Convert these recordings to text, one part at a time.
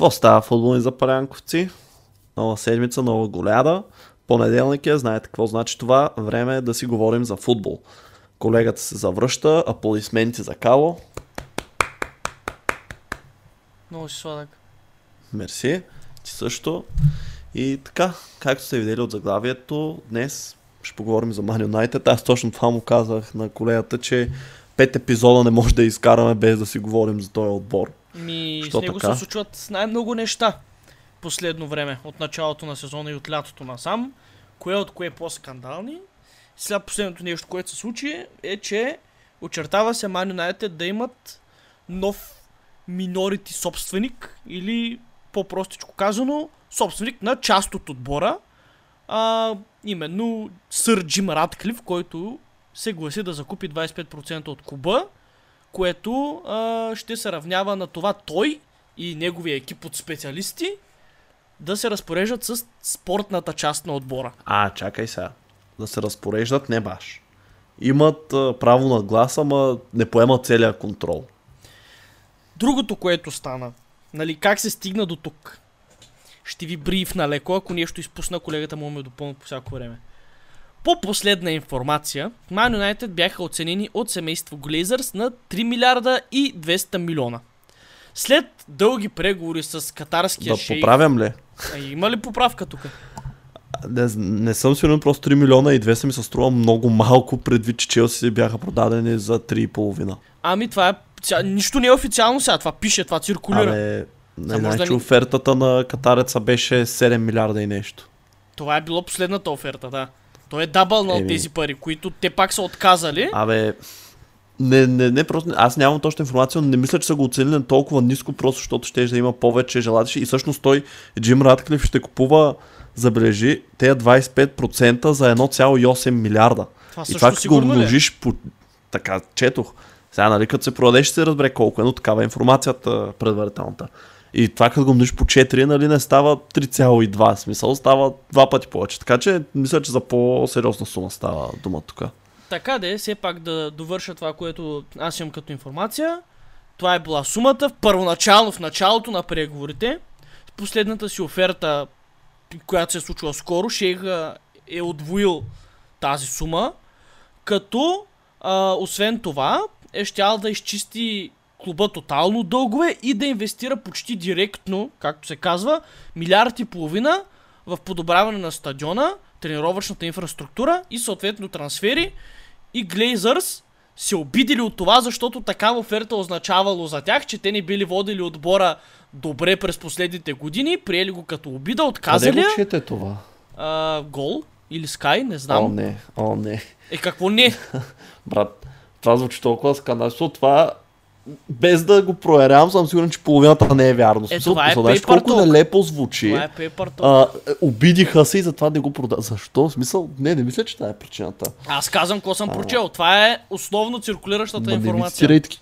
Какво става футболни запалянковци? Нова седмица, нова голяда. Понеделник е, знаете какво значи това. Време е да си говорим за футбол. Колегата се завръща, аплодисменти за Кало. Много си сладък. Мерси. Ти също. И така, както сте видели от заглавието, днес ще поговорим за Man United. Аз точно това му казах на колегата, че пет епизода не може да изкараме без да си говорим за този отбор. Ми, Що с него така? се случват най-много неща последно време, от началото на сезона и от лятото насам. Кое от кое е по-скандални. Сега последното нещо, което се случи е, че очертава се Man United да имат нов минорити собственик или по-простичко казано, собственик на част от отбора, а, именно сър Джим Радклиф, който се гласи да закупи 25% от клуба, което а, ще се равнява на това той и неговия екип от специалисти да се разпореждат с спортната част на отбора. А, чакай сега. Да се разпореждат не баш. Имат а, право на глас, ама не поемат целия контрол. Другото, което стана, нали, как се стигна до тук? Ще ви брифна леко, ако нещо изпусна, колегата му ме допълни по всяко време. По последна информация, Man United бяха оценени от семейство Glazers на 3 милиарда и 200 милиона. След дълги преговори с катарския Да шейх... поправям ли? А, има ли поправка тук? Не, не съм сигурен, просто 3 милиона и 200 ми се струва много малко, предвид, че Челси бяха продадени за 3,5. Ами това е... ця- Нищо не е официално сега, това пише, това циркулира. Абе, не, може да значи ни- офертата на катареца беше 7 милиарда и нещо. Това е било последната оферта, да. Той е дабълнал Еми. тези пари, които те пак са отказали. Абе, не, не, не просто, аз нямам точна информация, но не мисля, че са го оценили на толкова ниско, просто защото ще да има повече желатиши. И всъщност той, Джим Радклиф, ще купува, забележи, тези 25% за 1,8 милиарда. Това И това го е? умножиш по... Така, четох. Сега, нали, като се продаде, ще се разбере колко е, но такава е информацията предварителната. И това като го умножиш по 4, нали, не става 3,2, в смисъл става два пъти повече. Така че, мисля, че за по-сериозна сума става дума тук. Така де, все пак да довърша това, което аз имам като информация. Това е била сумата, първоначално в началото на преговорите. В последната си оферта, която се е случила скоро, Шейха е отвоил тази сума, като а, освен това е щял да изчисти клуба тотално от дългове и да инвестира почти директно, както се казва, милиард и половина в подобряване на стадиона, тренировъчната инфраструктура и съответно трансфери и Глейзърс се обидели от това, защото такава оферта означавало за тях, че те не били водили отбора добре през последните години, приели го като обида, отказали Къде го чете това? а, гол или Скай, не О, знам. не, о, не. Е, какво не? Брат, това звучи толкова скандално. Това, без да го проверявам, съм сигурен, че половината не е вярно. В смисъл, това е знаеш колко нелепо звучи. Това е а, обидиха се и затова не го прода. Защо? В смисъл, не, не мисля, че това е причината. Аз казвам какво съм прочел. Това е основно циркулиращата не информация. таки.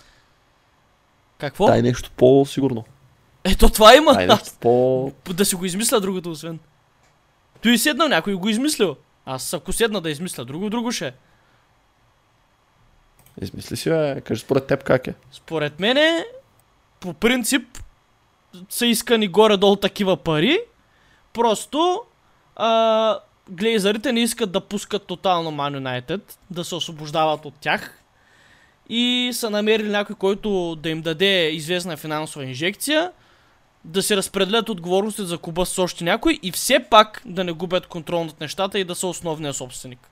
Какво? Дай нещо по-сигурно. Ето това има. Дай нещо по... Да си го измисля другото, освен. Той седнал, някой го измислил. Аз ако седна да измисля друго, друго ще. Измисли си, бе. Кажи според теб как е. Според мене, по принцип, са искани горе-долу такива пари. Просто а, глейзарите не искат да пускат тотално Man United, да се освобождават от тях. И са намерили някой, който да им даде известна финансова инжекция, да се разпределят отговорности за клуба с още някой и все пак да не губят контрол над нещата и да са основния собственик.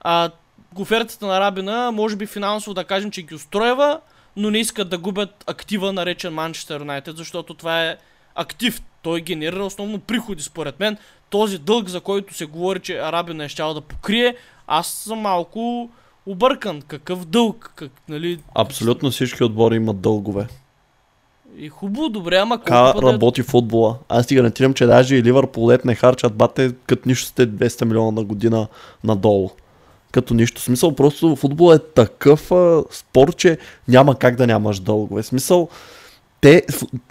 А офертата на Рабина, може би финансово да кажем, че ги устроява, но не искат да губят актива, наречен Манчестър Юнайтед, защото това е актив. Той генерира основно приходи, според мен. Този дълг, за който се говори, че Арабина е щял да покрие, аз съм малко объркан. Какъв дълг? Как, нали? Абсолютно всички отбори имат дългове. И хубаво, добре, ама Така пъти... работи футбола. Аз ти гарантирам, че даже и Ливърпул не харчат бате, като нищо сте 200 милиона на година надолу. Като нищо. Смисъл, просто футбол е такъв а, спорт, че няма как да нямаш дългове. Смисъл, те,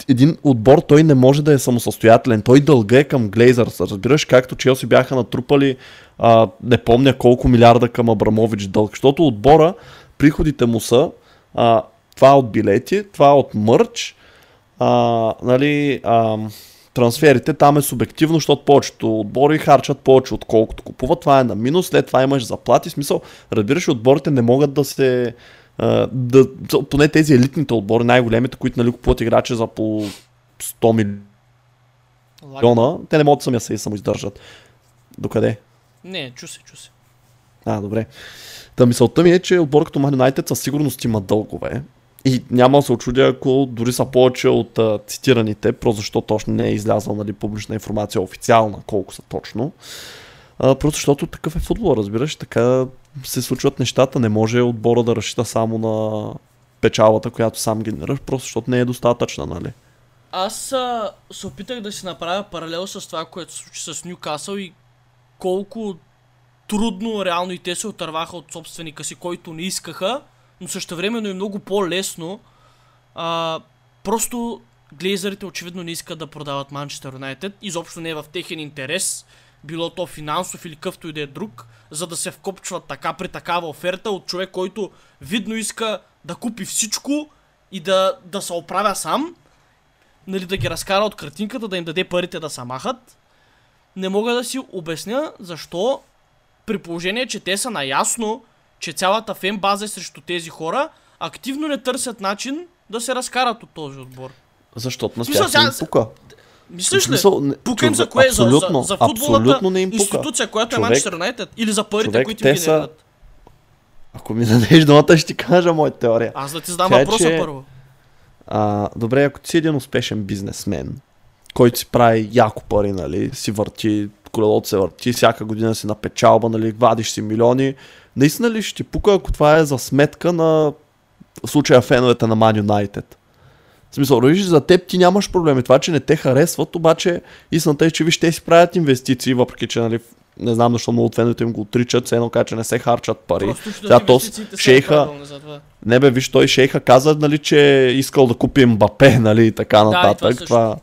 един отбор, той не може да е самосъстоятелен. Той дълга е към Глейзърс. Разбираш, както Челси бяха натрупали, а, не помня колко милиарда към Абрамович дълг. Защото отбора, приходите му са а, това от билети, това от мърч, а, нали, а, трансферите там е субективно, защото повечето отбори харчат повече отколкото купуват. Това е на минус, след това имаш заплати. Смисъл, разбираш, отборите не могат да се... Да, поне тези елитните отбори, най-големите, които нали, купуват играчи за по 100 Лаг... милиона, те не могат сами да се самоиздържат. Докъде? Не, чу се, чу се. А, добре. Та мисълта ми е, че отбор като Man United със сигурност има дългове. И няма да се очудя, ако дори са повече от а, цитираните, просто защото точно не е излязла нали, публична информация официална, колко са точно. А, просто защото такъв е футбол, разбираш, така се случват нещата, не може отбора да разчита само на печалата, която сам генераш, просто защото не е достатъчна, нали? Аз а, се опитах да си направя паралел с това, което се случи с Ньюкасъл и колко трудно реално и те се отърваха от собственика си, който не искаха, но същевременно е много по-лесно. А, просто глейзерите очевидно не искат да продават Манчестър Юнайтед, изобщо не е в техен интерес, било то финансов или къвто и да е друг, за да се вкопчват така при такава оферта от човек, който видно иска да купи всичко и да, да се оправя сам, нали, да ги разкара от картинката, да им даде парите да се махат. Не мога да си обясня защо, при положение, че те са наясно, че цялата фен база е срещу тези хора, активно не търсят начин да се разкарат от този отбор. Защото на не им сега- пука. Мислиш ли? Пука им за кое? За, за, за футболната не им пука. институция, която е Човек- Манчестър Юнайтед? Или за парите, човек, които им те са- генерират? Ако ми дадеш думата, ще ти кажа моята теория. Аз да ти задам Тя е, въпроса че- първо. А, добре, ако ти си един успешен бизнесмен, който си прави яко пари, нали, си върти, колелото се върти, всяка година си на печалба, нали, вадиш си милиони, наистина ли ще ти пука, ако това е за сметка на в случая феновете на Man United? В смисъл, виж, за теб ти нямаш проблеми. Това, че не те харесват, обаче истината е, че виж, те си правят инвестиции, въпреки че, нали, не знам защо много от феновете им го отричат, все едно кажа, че не се харчат пари. Просто Сега да то шейха- това. Не бе, виж, той шейха каза, нали, че е искал да купи Мбапе, нали, и така и това нататък. също. това,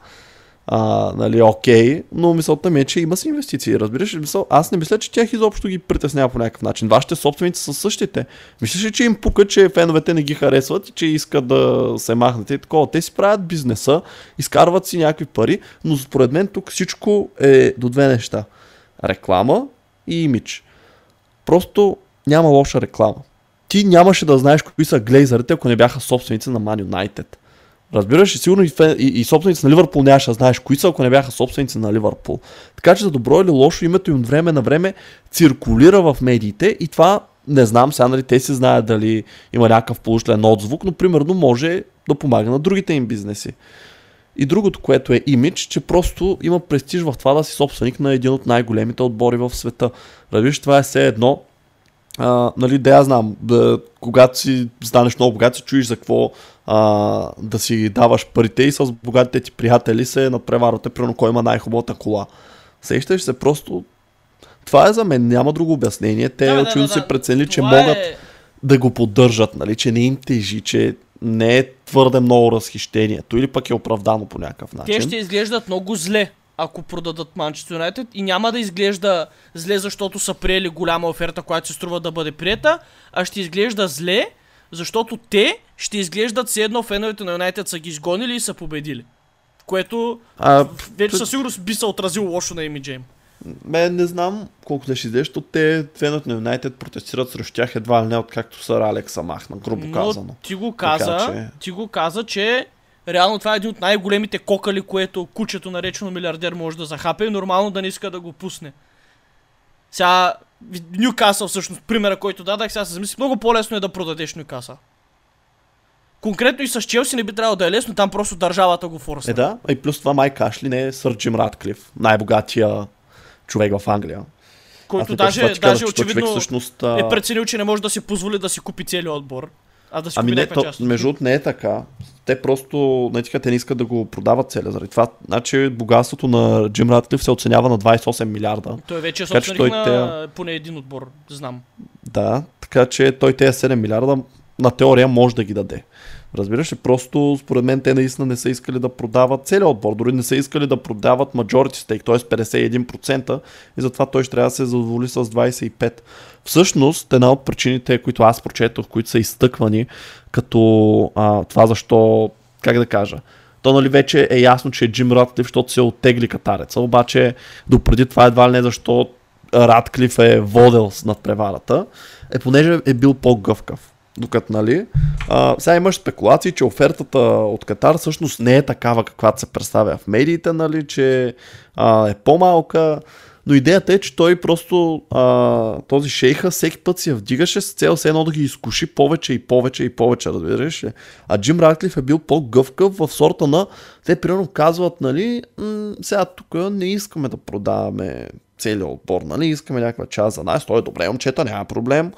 а, нали, окей, но мисълта ми е, че има си инвестиции, разбираш ли? Аз не мисля, че тях изобщо ги притеснява по някакъв начин. Вашите собственици са същите. Мислиш ли, че им пука, че феновете не ги харесват и че искат да се махнете и такова? Те си правят бизнеса, изкарват си някакви пари, но според мен тук всичко е до две неща. Реклама и имидж. Просто няма лоша реклама. Ти нямаше да знаеш кои са глейзърите, ако не бяха собственици на Man United. Разбираш, сигурно и, фен, и, и собственици на Ливърпул нямаше знаеш кои са, ако не бяха собственици на Ливърпул. Така че за добро или лошо името им от време на време циркулира в медиите и това не знам сега, нали, те си знаят дали има някакъв положителен отзвук, но примерно може да помага на другите им бизнеси. И другото, което е имидж, че просто има престиж в това да си собственик на един от най-големите отбори в света. Разбираш, това е все едно, а, нали, да я знам, да, когато си станеш много богат, се чуеш за какво а, да си даваш парите и с богатите ти приятели се надпреварвате, примерно кой има най-хубавата кола. Сещаш се просто... Това е за мен, няма друго обяснение. Те Да, да, да, очевидно да, се да. преценили, че Това могат е- да го поддържат, нали, че не им тежи, че не е твърде много разхищението или пък е оправдано по някакъв начин. Те ще изглеждат много зле, ако продадат Манчестър Юнайтед и няма да изглежда зле, защото са приели голяма оферта, която се струва да бъде приета, а ще изглежда зле, защото те ще изглеждат все едно феновете на Юнайтед са ги изгонили и са победили. Което А, вече със сигурност би се отразило лошо на имиджа им. Мен не знам колко ще ще излезе, защото те феновете на Юнайтед протестират срещу тях едва ли не откакто сър Алекса махна, грубо Но казано. ти го каза, Така че- ти го каза, че реално това е един от най-големите кокали, което кучето наречено милиардер може да захапе и нормално да не иска да го пусне. Сега, Ньюкасъл всъщност, примера, който дадах, сега се замислих, много по-лесно е да продадеш Ньюкасъл. Конкретно и с Челси не би трябвало да е лесно, там просто държавата го форсна. Е да, и плюс това Майк Ашли не е сър Джим Радклиф, най-богатия човек в Англия. Който даже, това казах, даже че той човек очевидно всъщност, е преценил, че не може да си позволи да си купи целият отбор. А да си Ами не, то, част. между другото не е така. Те просто, не така, те не искат да го продават целия. Заради това, значи богатството на Джим Ратклиф се оценява на 28 милиарда. Той вече е собственик той на поне един отбор, знам. Да, така че той тези 7 милиарда на теория може да ги даде. Разбираш ли, просто според мен те наистина не са искали да продават целият отбор, дори не са искали да продават majority stake, т.е. 51% и затова той ще трябва да се задоволи с 25%. Всъщност, една от причините, които аз прочетох, които са изтъквани, като а, това защо, как да кажа, то нали вече е ясно, че е Джим Ратклиф, защото се оттегли катареца, обаче допреди това едва ли не защо Ратклиф е водел с надпреварата, е понеже е бил по-гъвкав. Докато, нали, а, сега имаш спекулации, че офертата от Катар всъщност не е такава, каквато се представя в медиите, нали, че а, е по-малка, но идеята е, че той просто а, този шейха всеки път си я вдигаше с цел все едно да ги изкуши повече и повече и повече, разбираш ли? А Джим Ратклиф е бил по-гъвкав в сорта на те примерно казват, нали, м- сега тук не искаме да продаваме целият отбор, нали, искаме някаква част за нас, той е добре, момчета, няма проблем.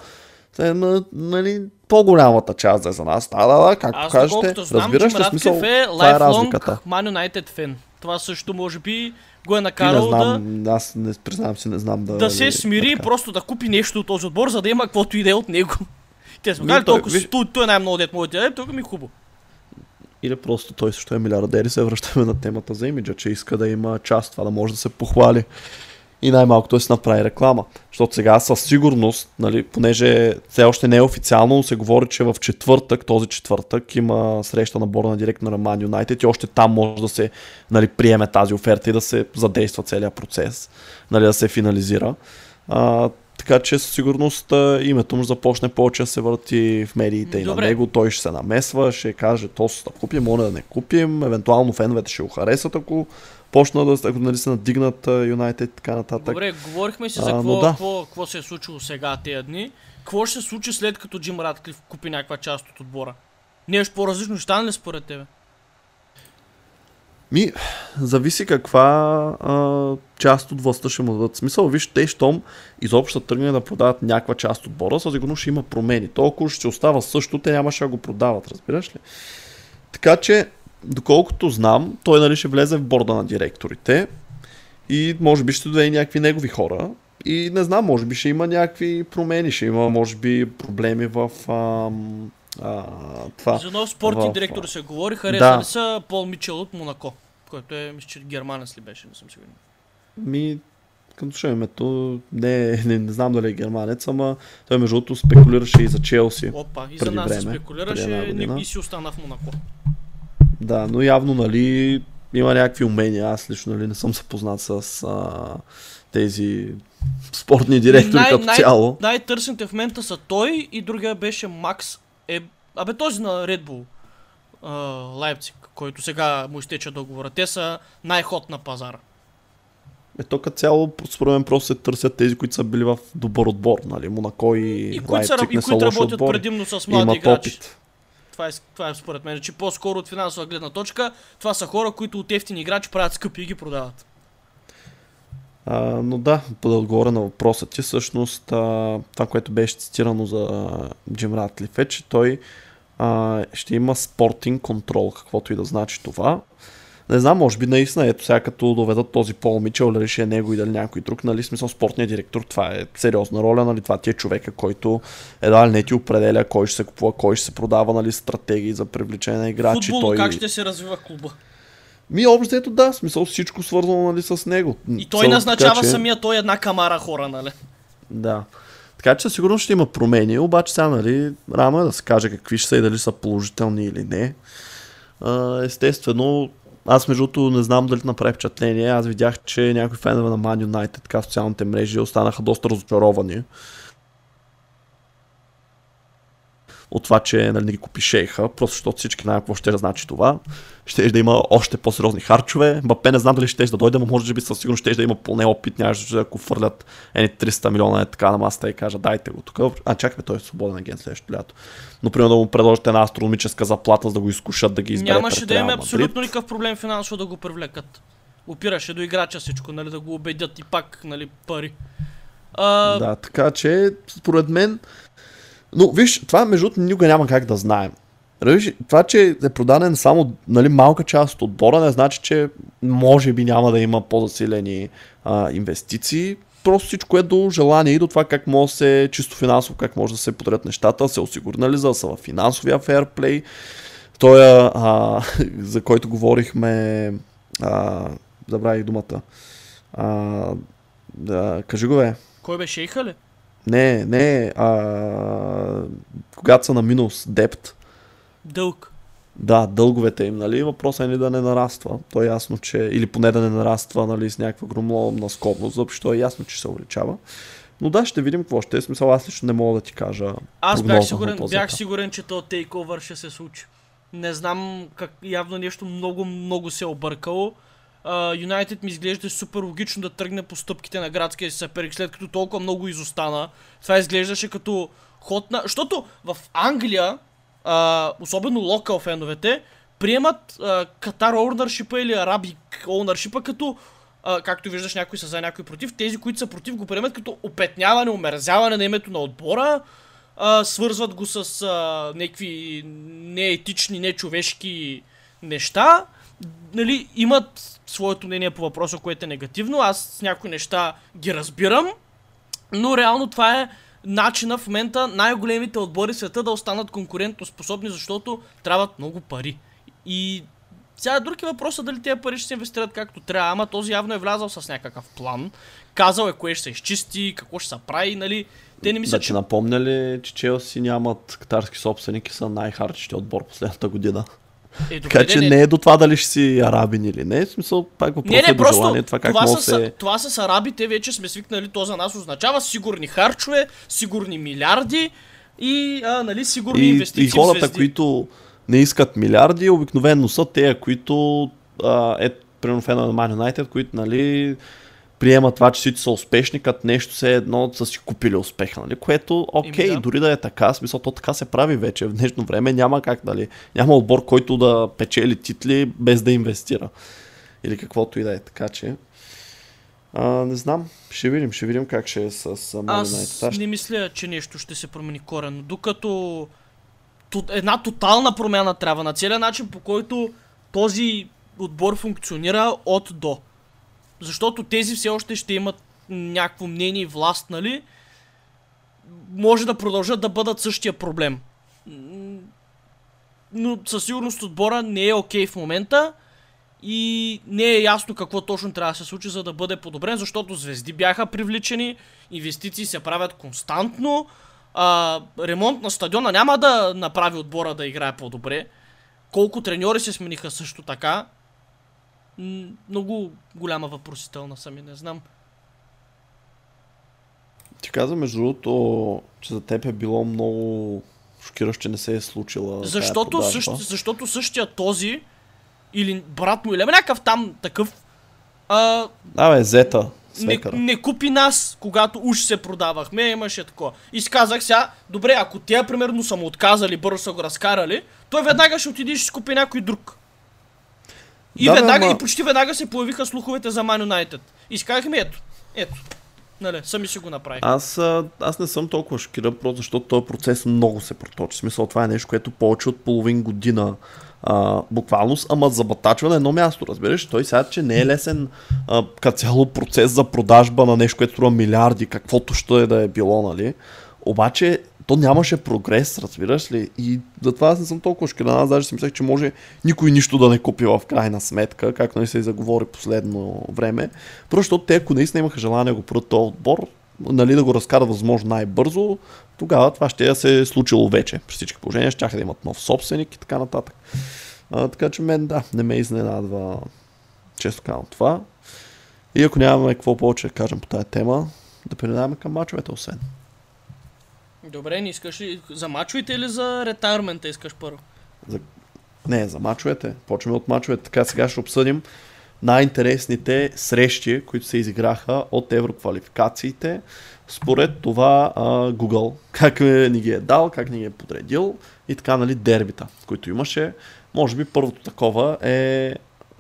Сега, м- нали, по-голямата част да е за нас. Да, да, да, както Аз кажете, знам, разбираш ли смисъл, е това е разликата. Man United фен. Това също може би го е И не накарал да, знам, аз не признавам си, не знам да... да се ли- смири и просто да купи нещо от този отбор, за да има каквото и да е от него. Те казали той- толкова, виж- той, той е най-много дет може да даде, тук ми е хубаво. Или просто той също е милиардер и се връщаме на темата за имиджа, че иска да има част, това да може да се похвали. И най-малко той си направи реклама. Защото сега със сигурност, нали, понеже все още не е официално, но се говори, че в четвъртък, този четвъртък, има среща на борда на директор на Man United и още там може да се нали, приеме тази оферта и да се задейства целият процес, нали, да се финализира. А, така че със сигурност името му започне повече да се върти в медиите и Добре. на него. Той ще се намесва, ще каже то да купим, моля да не купим. Евентуално феновете ще го харесат, ако почна да ако, нали, се надигнат Юнайтед и така нататък. Добре, говорихме си за какво, да. какво, какво се е случило сега тези дни. Какво ще се случи след като Джим Ратклиф купи някаква част от отбора? Нещо по-различно ще стане ли според тебе? Ми, зависи каква а, част от властта ще му дадат. Смисъл, виж, те, щом изобщо тръгне да продават някаква част от бора, със сигурност ще има промени. Толкова ще остава също, те нямаше да го продават, разбираш ли? Така че, доколкото знам, той нали ще влезе в борда на директорите и може би ще и някакви негови хора. И не знам, може би ще има някакви промени, ще има, може би, проблеми в ам, а, това. За нов спортен в- директор се говори, харесали Да. са Пол Мичел от Монако, който е, мисля, че германец ли беше, не съм сигурен. Ми, като слушам името, не, не, не знам дали е германец, ама той между другото спекулираше и за Челси. Опа, и за нас време, спекулираше и, и си остана в Монако. Да, но явно, нали, има някакви умения. Аз лично, нали, не съм запознат с а, тези спортни директори Най- като най- цяло. Най-търсените в момента са той и другия беше Макс е... Абе този на Red Bull. Лайпциг, който сега му изтече договора. Те са най-хот на пазара. Е, то като цяло, според мен, просто се търсят тези, които са били в добър отбор. Нали? Монако и, И които, са, Лайпциг и не са които работят отбори. предимно с млади Имат играчи. опит. Това е, това е според мен, че по-скоро от финансова гледна точка, това са хора, които от ефтини играчи правят скъпи и ги продават. А, но да, да отговоря на въпроса ти, всъщност а, това, което беше цитирано за Джим Ратлиф е, че той а, ще има спортинг контрол, каквото и да значи това. Не знам, може би наистина, ето сега като доведат този Пол Мичел, дали ще е него и дали някой друг, нали, смисъл спортният директор, това е сериозна роля, нали, това ти е човека, който едва ли не ти определя кой ще се купува, кой ще се продава, нали, стратегии за привлечение на играчи. Футболно той... как ще се развива клуба. Ми, общо ето да, смисъл всичко свързано, нали, с него. И той Цел- назначава така че- самия той една камара хора, нали? Да. Така че със сигурност ще има промени, обаче сега, нали, рано е да се каже какви ще са и дали са положителни или не. А, естествено, аз между другото не знам дали направи впечатление. Аз видях, че някои фенове на Man United така в социалните мрежи останаха доста разочаровани. От това, че нали, не ги купи шейха, просто защото всички знаят какво ще да значи това. Ще да има още по-сериозни харчове. Бапе не знам дали ще да дойде, но може би със сигурност ще да има поне опит, нямаше да ако фърлят едни 300 милиона е така на масата и кажа дайте го тук. А чакай, той е свободен агент следващото лято. Но примерно да му предложат една астрономическа заплата, за да го изкушат да ги избере Нямаше да има абсолютно никакъв проблем финансово да го привлекат. Опираше до играча всичко, нали, да го убедят и пак, нали, пари. А, Да, така че според мен Но виж, това между другото никога няма как да знаем. Виж, това, че е продаден само нали, малка част от отбора, не значи, че може би няма да има по-засилени а, инвестиции. Просто всичко е до желание и до това как може да се, чисто финансово, как може да се подрят нещата, се осигурнали за да са в финансовия фейрплей. Той, а, за който говорихме, а, забравих думата. А, да, кажи го бе. Кой бе, шейха ли? Не, не, а, когато са на минус, депт. Дълг. Да, дълговете им, нали? Въпросът е ни да не нараства. То е ясно, че... Или поне да не нараства, нали, с някаква громловна скорност, защото е ясно, че се увеличава. Но да, ще видим какво ще е. Смисъл, аз лично не мога да ти кажа. Аз бях сигурен, бях сигурен, че то тейковър ще се случи. Не знам как явно нещо много, много се е объркало. Юнайтед ми изглежда супер логично да тръгне по стъпките на градския си съперник, след като толкова много изостана. Това изглеждаше като ход на... Защото в Англия, uh, особено локал феновете, приемат Катар uh, или Арабик ownership като Uh, както виждаш, някои са за, някои против. Тези, които са против, го приемат като опетняване, омерзяване на името на отбора. Uh, свързват го с uh, някакви неетични, нечовешки неща. Нали, имат своето мнение по въпроса, което е негативно. Аз с някои неща ги разбирам, но реално това е начина в момента най-големите отбори в света да останат конкурентоспособни, защото трябват много пари. И сега други въпроса дали тези пари ще се инвестират както трябва, ама този явно е влязал с някакъв план. Казал е кое ще се изчисти, какво ще се прави, нали. Те не мислят, да, че напомня ли, че Челси нямат катарски собственики, са най-харчещи отбор последната година. Е, добре, така че не, не е до това дали ще си арабин или не. В смисъл, пак въпрос не, не, е до желание, това как това може се... Това с арабите вече сме свикнали, то за нас означава сигурни харчове, сигурни милиарди и а, нали, сигурни и, инвестиции И хората, които не искат милиарди, обикновено са те, които а, е, примерно на Man United, които нали, приема това, че всички са успешни, като нещо се едно са си купили успеха, нали? което окей, да. дори да е така, смисъл, то така се прави вече. В днешно време няма как, нали? Няма отбор, който да печели титли без да инвестира. Или каквото и да е. Така че, а, не знам, ще видим, ще видим как ще е с Аз Аз не мисля, че нещо ще се промени коренно, докато една тотална промяна трябва на целия начин, по който този отбор функционира от до. Защото тези все още ще имат някакво мнение и власт, нали? Може да продължат да бъдат същия проблем. Но със сигурност отбора не е окей okay в момента и не е ясно какво точно трябва да се случи, за да бъде подобрен, защото звезди бяха привличани, инвестиции се правят константно, а, ремонт на стадиона няма да направи отбора да играе по-добре. Колко треньори се смениха също така, много голяма въпросителна сами, не знам. Ти каза, между другото, че за теб е било много шокиращо, че не се е случила. Защото, същ, защото същия този, или брат му, или някакъв там такъв. А, бе, Зета. Не, не, купи нас, когато уж се продавахме, имаше такова. И си казах сега, добре, ако те примерно са му отказали, бързо са го разкарали, той веднага ще отиде и ще си купи някой друг. И, да, веднага, ама... и почти веднага се появиха слуховете за Man United. И си казахме, ето, ето. Нали, сами си го направих. Аз, аз не съм толкова шокиран, просто защото този процес много се проточи. В смисъл, това е нещо, което повече от половин година а, буквално, ама забатачва на едно място, разбираш? Той сега, че не е лесен като цяло процес за продажба на нещо, което струва милиарди, каквото ще е да е било, нали? Обаче то нямаше прогрес, разбираш ли? И затова аз не съм толкова шкиран. Аз даже си мислех, че може никой нищо да не купи в крайна сметка, както не се и заговори последно време. Просто те, ако наистина имаха желание да го продадат този отбор, нали, да го разкарат възможно най-бързо, тогава това ще се е случило вече. При всички положения ще да имат нов собственик и така нататък. А, така че мен да, не ме изненадва често казвам това. И ако нямаме какво повече да кажем по тази тема, да преминаваме към мачовете освен. Добре, не искаш ли за мачовете или за ретайрмента искаш първо? За... Не, за мачовете. Почваме от мачовете. Така сега ще обсъдим най-интересните срещи, които се изиграха от евроквалификациите. Според това а, Google, как ни ги е дал, как ни ги е подредил и така, нали, дербита, които имаше. Може би първото такова е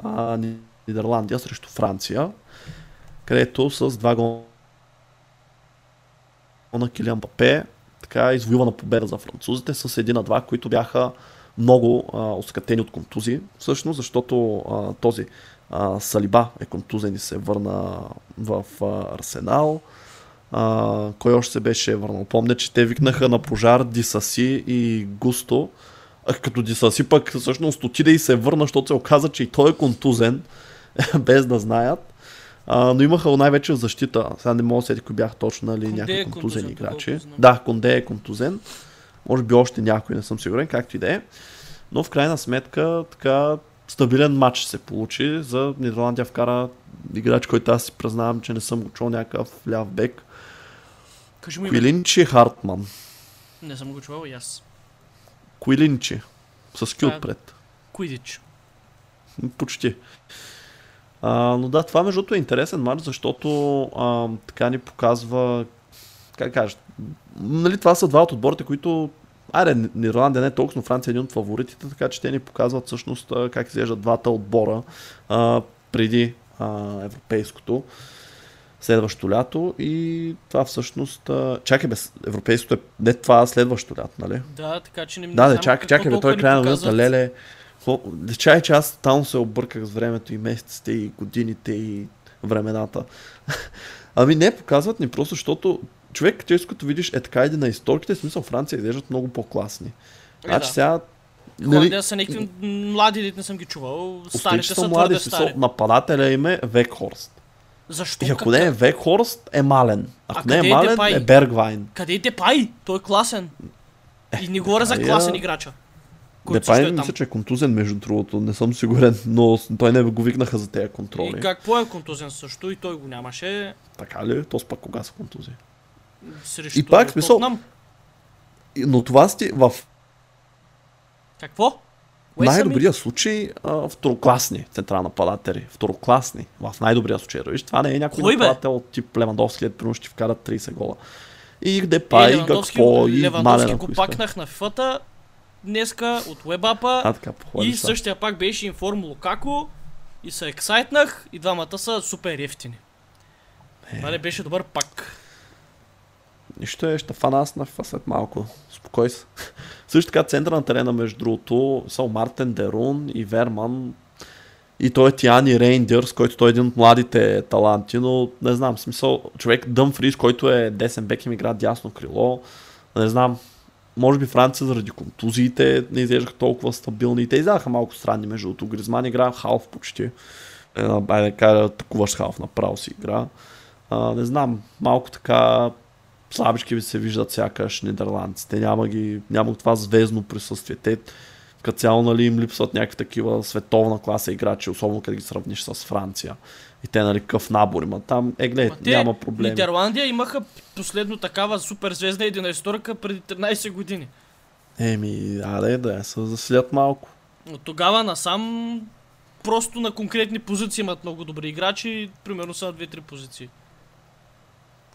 а, Нидерландия срещу Франция, където с два гола на Килиан Папе така извоювана победа за французите с един на два, които бяха много а, оскатени от контузии, всъщност, защото а, този а, Салиба е контузен и се върна в а, Арсенал. А, кой още се беше върнал? Помня, че те викнаха на пожар Дисаси и Густо. А, като Дисаси пък всъщност отиде и се върна, защото се оказа, че и той е контузен, без да знаят. А, но имаха най-вече защита. Сега не мога да седи кои бях точно, нали, Конде някакви е контузени контузен, играчи. Да, Конде е контузен. Може би още някой, не съм сигурен, както и да е. Но в крайна сметка, така, стабилен матч се получи. За Нидерландия вкара играч, който аз си признавам, че не съм го чул някакъв ляв бек. Кажи му. Куилинчи Хартман. Не съм го чувал и аз. Куилинчи. С кю Да. отпред. Куидич. Почти. А, но да, това между другото е интересен матч, защото а, така ни показва, как кажа, нали, това са два от отборите, които Айде, Нидерландия не е толкова, но Франция е един от фаворитите, така че те ни показват всъщност как изглеждат двата отбора а, преди а, европейското следващото лято и това всъщност... А, чакай бе, европейското е не това следващото лято, нали? Да, така че не не Да, да, знам чакай, чакай, бе, той е края на леле. Чай, че аз там се обърках с времето и месеците и годините и времената. ами не, показват ни просто, защото човек, често като видиш е така един на историките, в смисъл Франция изглеждат много по-класни. Е, Значи да. сега... Холандия са някакви млади, дете не съм ги чувал. Старите са са млади, стари. нападателя им е Векхорст. Защо? И ако Как- не е Векхорст, е Мален. Ако А не е е Мален, Депай? е Бергвайн. Къде е Депай? Той е класен. И не говоря за Депай, класен играча. Депай е там. мисля, че е контузен между другото, не съм сигурен, но той не го викнаха за тези контроли. И какво е контузен също? И той го нямаше Така ли? То пак кога са контузии? срещу И пак, в смисъл-. И- Но това сти в Какво? Уесъми? най-добрия случай а, второкласни централни нападатели. Второкласни. В най-добрия случай. Виж, това не е някой Кой, нападател от тип Левандовски, примерно ще вкарат 30 гола. И Депай, Е, и какво, и Левандовски Мален, го пакнах на фата днеска от WebApp А, така, похвали и същия пак беше информ Лукако и се ексайтнах и двамата са супер ефтини. Е. Това не беше добър пак. Нищо е, ще фана аз на след малко. Спокой се. Също така центъра на терена, между другото, са Мартен Дерун и Верман. И той е Тиани Рейндърс, който той е един от младите таланти, но не знам, смисъл, човек Дъмфрис, който е десен бек им игра дясно крило. Не знам, може би Франция заради контузиите не изглеждаха толкова стабилни. И те изглеждаха малко странни, между другото. Гризман игра халф почти. Е, Айде да кажа, атакуваш халф направо си игра. А, не знам, малко така слабички ви се виждат сякаш нидерландците. Няма, ги, няма това звездно присъствие. Те като цяло нали, им липсват някакви такива световна класа играчи, особено като ги сравниш с Франция. И те нали какъв набор имат. Там, е, глед, Ма те, няма проблеми. Нидерландия имаха последно такава супер звездна 11 преди 13 години. Еми, аде да се заселят малко. От тогава насам просто на конкретни позиции имат много добри играчи, примерно са на 2-3 позиции.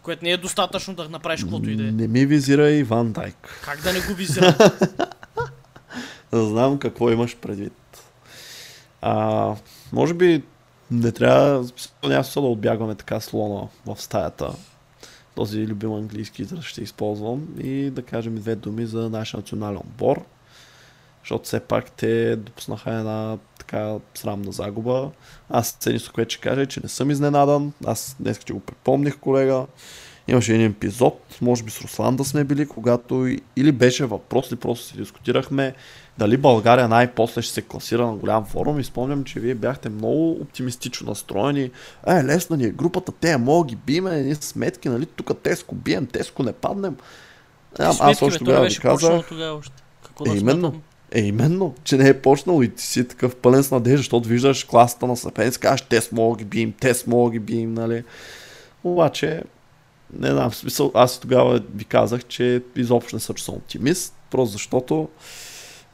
Което не е достатъчно да направиш каквото и да е. Не ми визира и Ван Дайк. Как да не го визирам? Да знам какво имаш предвид. А, може би не трябва, няма смисъл да отбягваме така слона в стаята. Този любим английски израз ще използвам и да кажем две думи за нашия национален отбор. Защото все пак те допуснаха една така срамна загуба. Аз единствено, което ще кажа е, че не съм изненадан. Аз днес ще го припомних, колега. Имаше един епизод, може би с Руслан да сме били, когато или беше въпрос, или просто си дискутирахме дали България най-после ще се класира на голям форум и спомням, че вие бяхте много оптимистично настроени. Е, лесна ни е групата, те мога ги биме, едни сметки, нали, тук Теско бием, Теско не паднем. А, аз още бе, тогава беше казах, тогава още. Какво Е, да именно. е именно, че не е почнал и ти си такъв пълен с надежда, защото виждаш класата на съпенец, кажеш, те мога ги бием, те мога ги бием, нали. Обаче, не знам, в смисъл, аз тогава ви казах, че изобщо не съм оптимист, просто защото,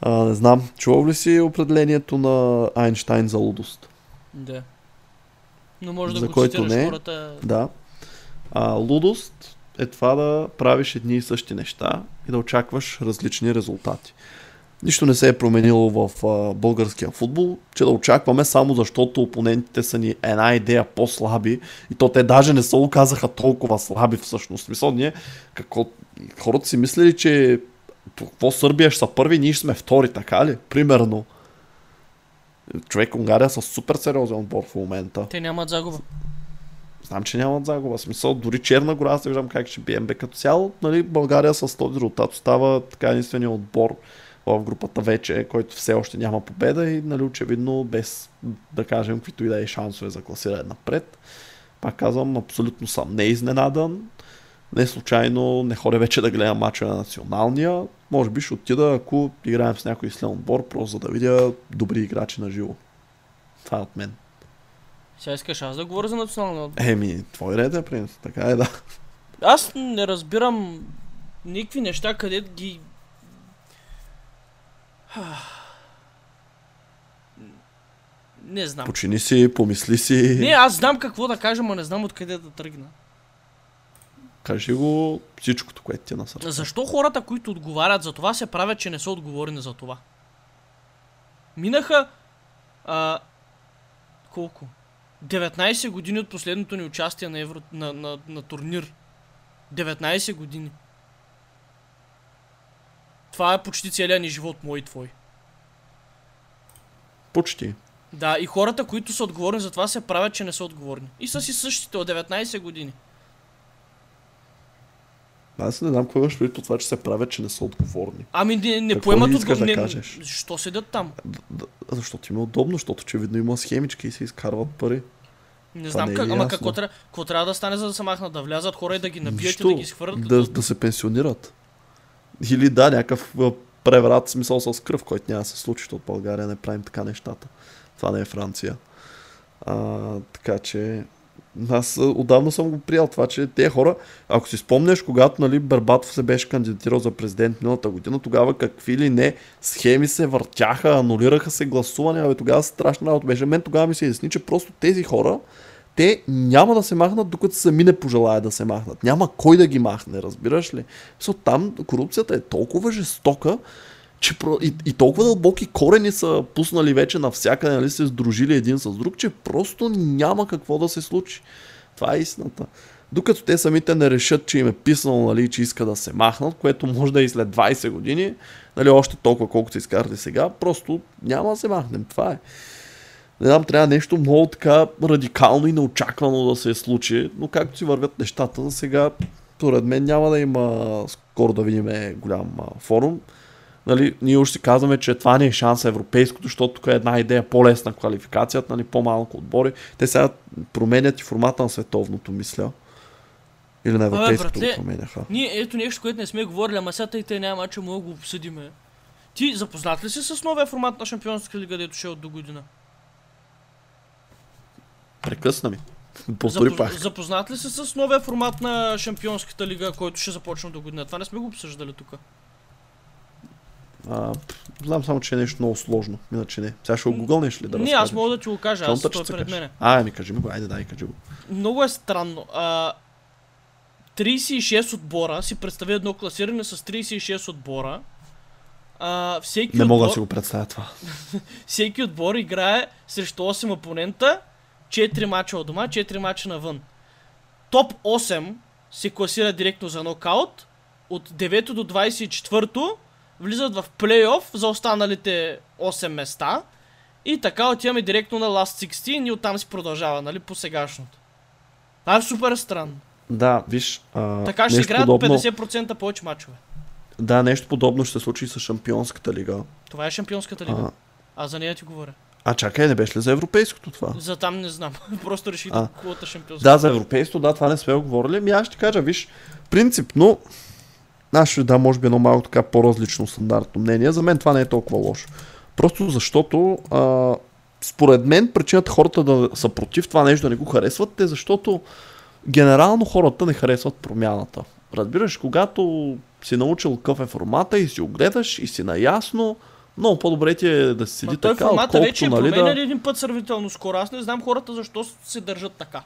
а, не знам, чувал ли си определението на Айнштайн за лудост? Да. Но може да За го който не. хората. Да. А, лудост е това да правиш едни и същи неща и да очакваш различни резултати. нищо не се е променило в а, българския футбол, че да очакваме само защото опонентите са ни една идея по-слаби и то те даже не се оказаха толкова слаби всъщност. Смисъл, ние, какво, хората си мислили, че какво Сърбия ще са първи, ние ще сме втори, така ли? Примерно. Човек Унгария са супер сериозен отбор в момента. Те нямат загуба. Знам, че нямат загуба. Смисъл, дори Черна гора, аз не виждам как ще бием. Бе, като цяло, нали, България с този резултат става така единствения отбор в групата вече, който все още няма победа и нали, очевидно без да кажем каквито и да е шансове за класиране напред. Пак казвам, абсолютно съм не изненадан. Не случайно не ходя вече да гледам мача на националния. Може би ще отида, ако играем с някой силен отбор, просто за да видя добри играчи на живо. Това е от мен. Сега искаш аз да говоря за националния отбор. Еми, твой ред е, принц. Така е, да. Аз не разбирам никакви неща, къде ги... Не знам. Почини си, помисли си. Не, аз знам какво да кажа, но не знам откъде да тръгна. Кажи го всичкото, което ти е насърча. Защо хората, които отговарят за това, се правят, че не са отговорни за това? Минаха... А, колко? 19 години от последното ни участие на, евро, на, на, на турнир. 19 години. Това е почти целият ни живот, мой и твой. Почти. Да, и хората, които са отговорни за това, се правят, че не са отговорни. И са си същите от 19 години. Аз не знам кой имаш предвид по това, че се правят, че не са отговорни. Ами не, не Какво поемат ни искаш да кажеш? Защо седят там? Защото им е удобно, защото очевидно има схемички и се изкарват пари. Не знам не е как, ли ама какво трябва, какво трябва да стане, за да се махнат? Да влязат хора и да ги набият и Нищо. да ги изхвърлят? да, да се пенсионират. Или да, някакъв преврат, смисъл с кръв, който няма да се случи, в България не правим така нещата. Това не е Франция. А, така че аз отдавна съм го приял това, че тези хора, ако си спомняш, когато нали, Бербатов се беше кандидатирал за президент миналата година, тогава какви ли не схеми се въртяха, анулираха се гласувания, абе тогава страшна работа беше. Мен тогава ми се изясни, че просто тези хора, те няма да се махнат, докато сами не пожелаят да се махнат. Няма кой да ги махне, разбираш ли? So, там корупцията е толкова жестока, че и, и толкова дълбоки корени са пуснали вече навсякъде, нали, се сдружили един с друг, че просто няма какво да се случи. Това е истината. Докато те самите не решат, че им е писано, нали, че иска да се махнат, което може да е и след 20 години, нали, още толкова колкото се изкарате сега, просто няма да се махнем. Това е. Не знам, трябва нещо много така радикално и неочаквано да се случи, но както си вървят нещата, за сега, според мен няма да има скоро да видим голям форум. Нали, ние още си казваме, че това не е шанс европейското, защото тук е една идея по-лесна квалификацията, нали, по-малко отбори. Те сега променят и формата на световното, мисля. Или на европейското братле, го променяха. Ние ето нещо, което не сме говорили, ама сега тъй няма, че мога го обсъдиме. Ти запознат ли си с новия формат на Шампионска лига, дето ще е от до година? Прекъсна ми. Повтори Запоз- пак. Запознат ли си с новия формат на Шампионската лига, който ще започне до година? Това не сме го обсъждали тук. А, знам само, че е нещо много сложно. Иначе не. Сега ще го гугълнеш ли да не, аз мога да ти го кажа, аз той е пред мене. А, ми кажи ми го. Айде, дай, кажи го. Много е странно. А, 36 отбора, си представя едно класиране с 36 отбора. А, всеки, Не мога отбор, да си го представя това. всеки отбор играе срещу 8 опонента, 4 мача от дома, 4 мача навън. Топ 8 се класира директно за нокаут, от 9 до 24 влизат в плейоф за останалите 8 места и така отиваме директно на Last 16 и оттам си продължава, нали, по сегашното. Това е супер странно. Да, виж. А, Така ще играят подобно, 50% повече мачове. Да, нещо подобно ще се случи с Шампионската лига. Това е шампионската лига. А, А за нея ти говоря. а чакай, не беше ли за европейското това? За там не знам. Просто реших А. да кулата шампионска. Да, за европейското, да, това не сме го говорили. Ми аз ще кажа, виж, принципно, аз ще дам може би едно малко така по-различно стандартно мнение. За мен това не е толкова лошо. Просто защото, а, според мен, причината хората да са против това нещо, да не го харесват, е защото генерално хората не харесват промяната. Разбираш, когато си научил какъв е формата и си го гледаш и си наясно, много по-добре ти е да си седи така, формата вече е отколкото, нали, да... един път сравнително скоро. Аз не знам хората защо се държат така.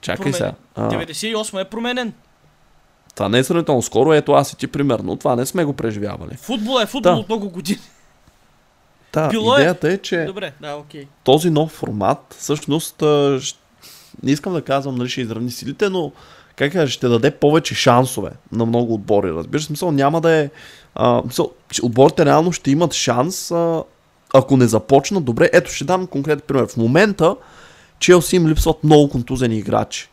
Чакай Промен- сега. А, 98 е променен. Това не е сравнително скоро, ето аз и ти примерно, това не сме го преживявали. Футбол е футбол Да. от много години. Та, Било е- идеята е, че Добре, да, окей. този нов формат, всъщност, не искам да казвам, нали, ще изравни силите, но как кажа, ще даде повече шансове на много отбори. Разбираш, смисъл няма да е... А, смисъл, отборите реално ще имат шанс, а, ако не започнат добре. Ето, ще дам конкретен пример. В момента Челси им липсват много контузени играчи.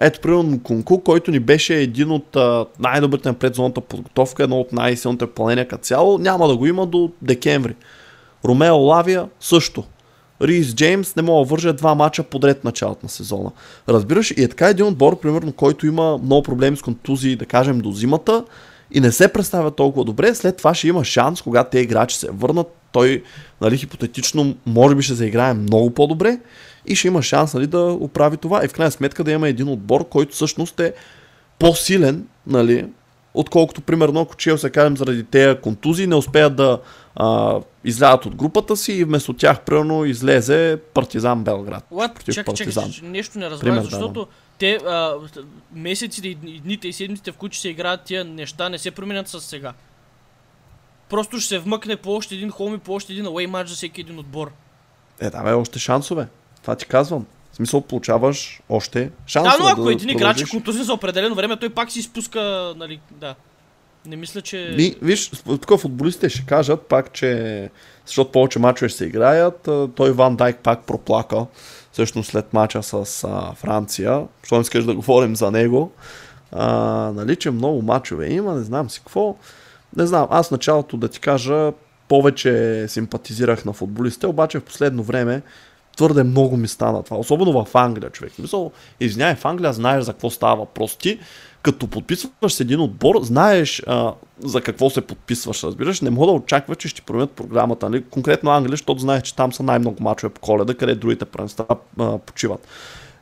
Ето, примерно Кунку, който ни беше един от най-добрите на предзоната подготовка, едно от най-силните попълнения като цяло, няма да го има до декември. Ромео Лавия също. Рис Джеймс не мога да вържа два мача подред началото на сезона. Разбираш, и е така един отбор, примерно, който има много проблеми с контузии, да кажем, до зимата и не се представя толкова добре, след това ще има шанс, когато те играчи се върнат, той, нали, хипотетично, може би ще заиграе много по-добре и ще има шанс, нали, да оправи това и в крайна сметка да има един отбор, който всъщност е по-силен, нали, отколкото примерно ако Челси, кажем, заради тези контузии не успеят да а, излязат от групата си и вместо тях примерно излезе Партизан Белград. Против чакай, чакай, че нещо не разбрах, защото те а, месеците, и дни- дните и седмиците, в които се играят тия неща, не се променят с сега. Просто ще се вмъкне по още един хоум и по още един away матч за всеки един отбор. Е, да, бе, още шансове. Това ти казвам. В смисъл, получаваш още шансове. Да, но ако един играч е контузен за определено време, той пак си изпуска, нали, да. Не мисля, че... Ми, виж, тук футболистите ще кажат пак, че защото повече мачове ще се играят, той Ван Дайк пак проплака всъщност след мача с а, Франция, що не искаш да говорим за него, а, нали, че много мачове има, не знам си какво. Не знам, аз началото да ти кажа, повече симпатизирах на футболистите, обаче в последно време твърде много ми стана това. Особено в Англия, човек. Мисъл, извинявай, в Англия знаеш за какво става въпрос. Ти, като подписваш с един отбор, знаеш а, за какво се подписваш, разбираш. Не мога да очакваш, че ще променят програмата. Нали? Конкретно Англия, защото знаеш, че там са най-много мачове по коледа, къде другите първенства а, почиват.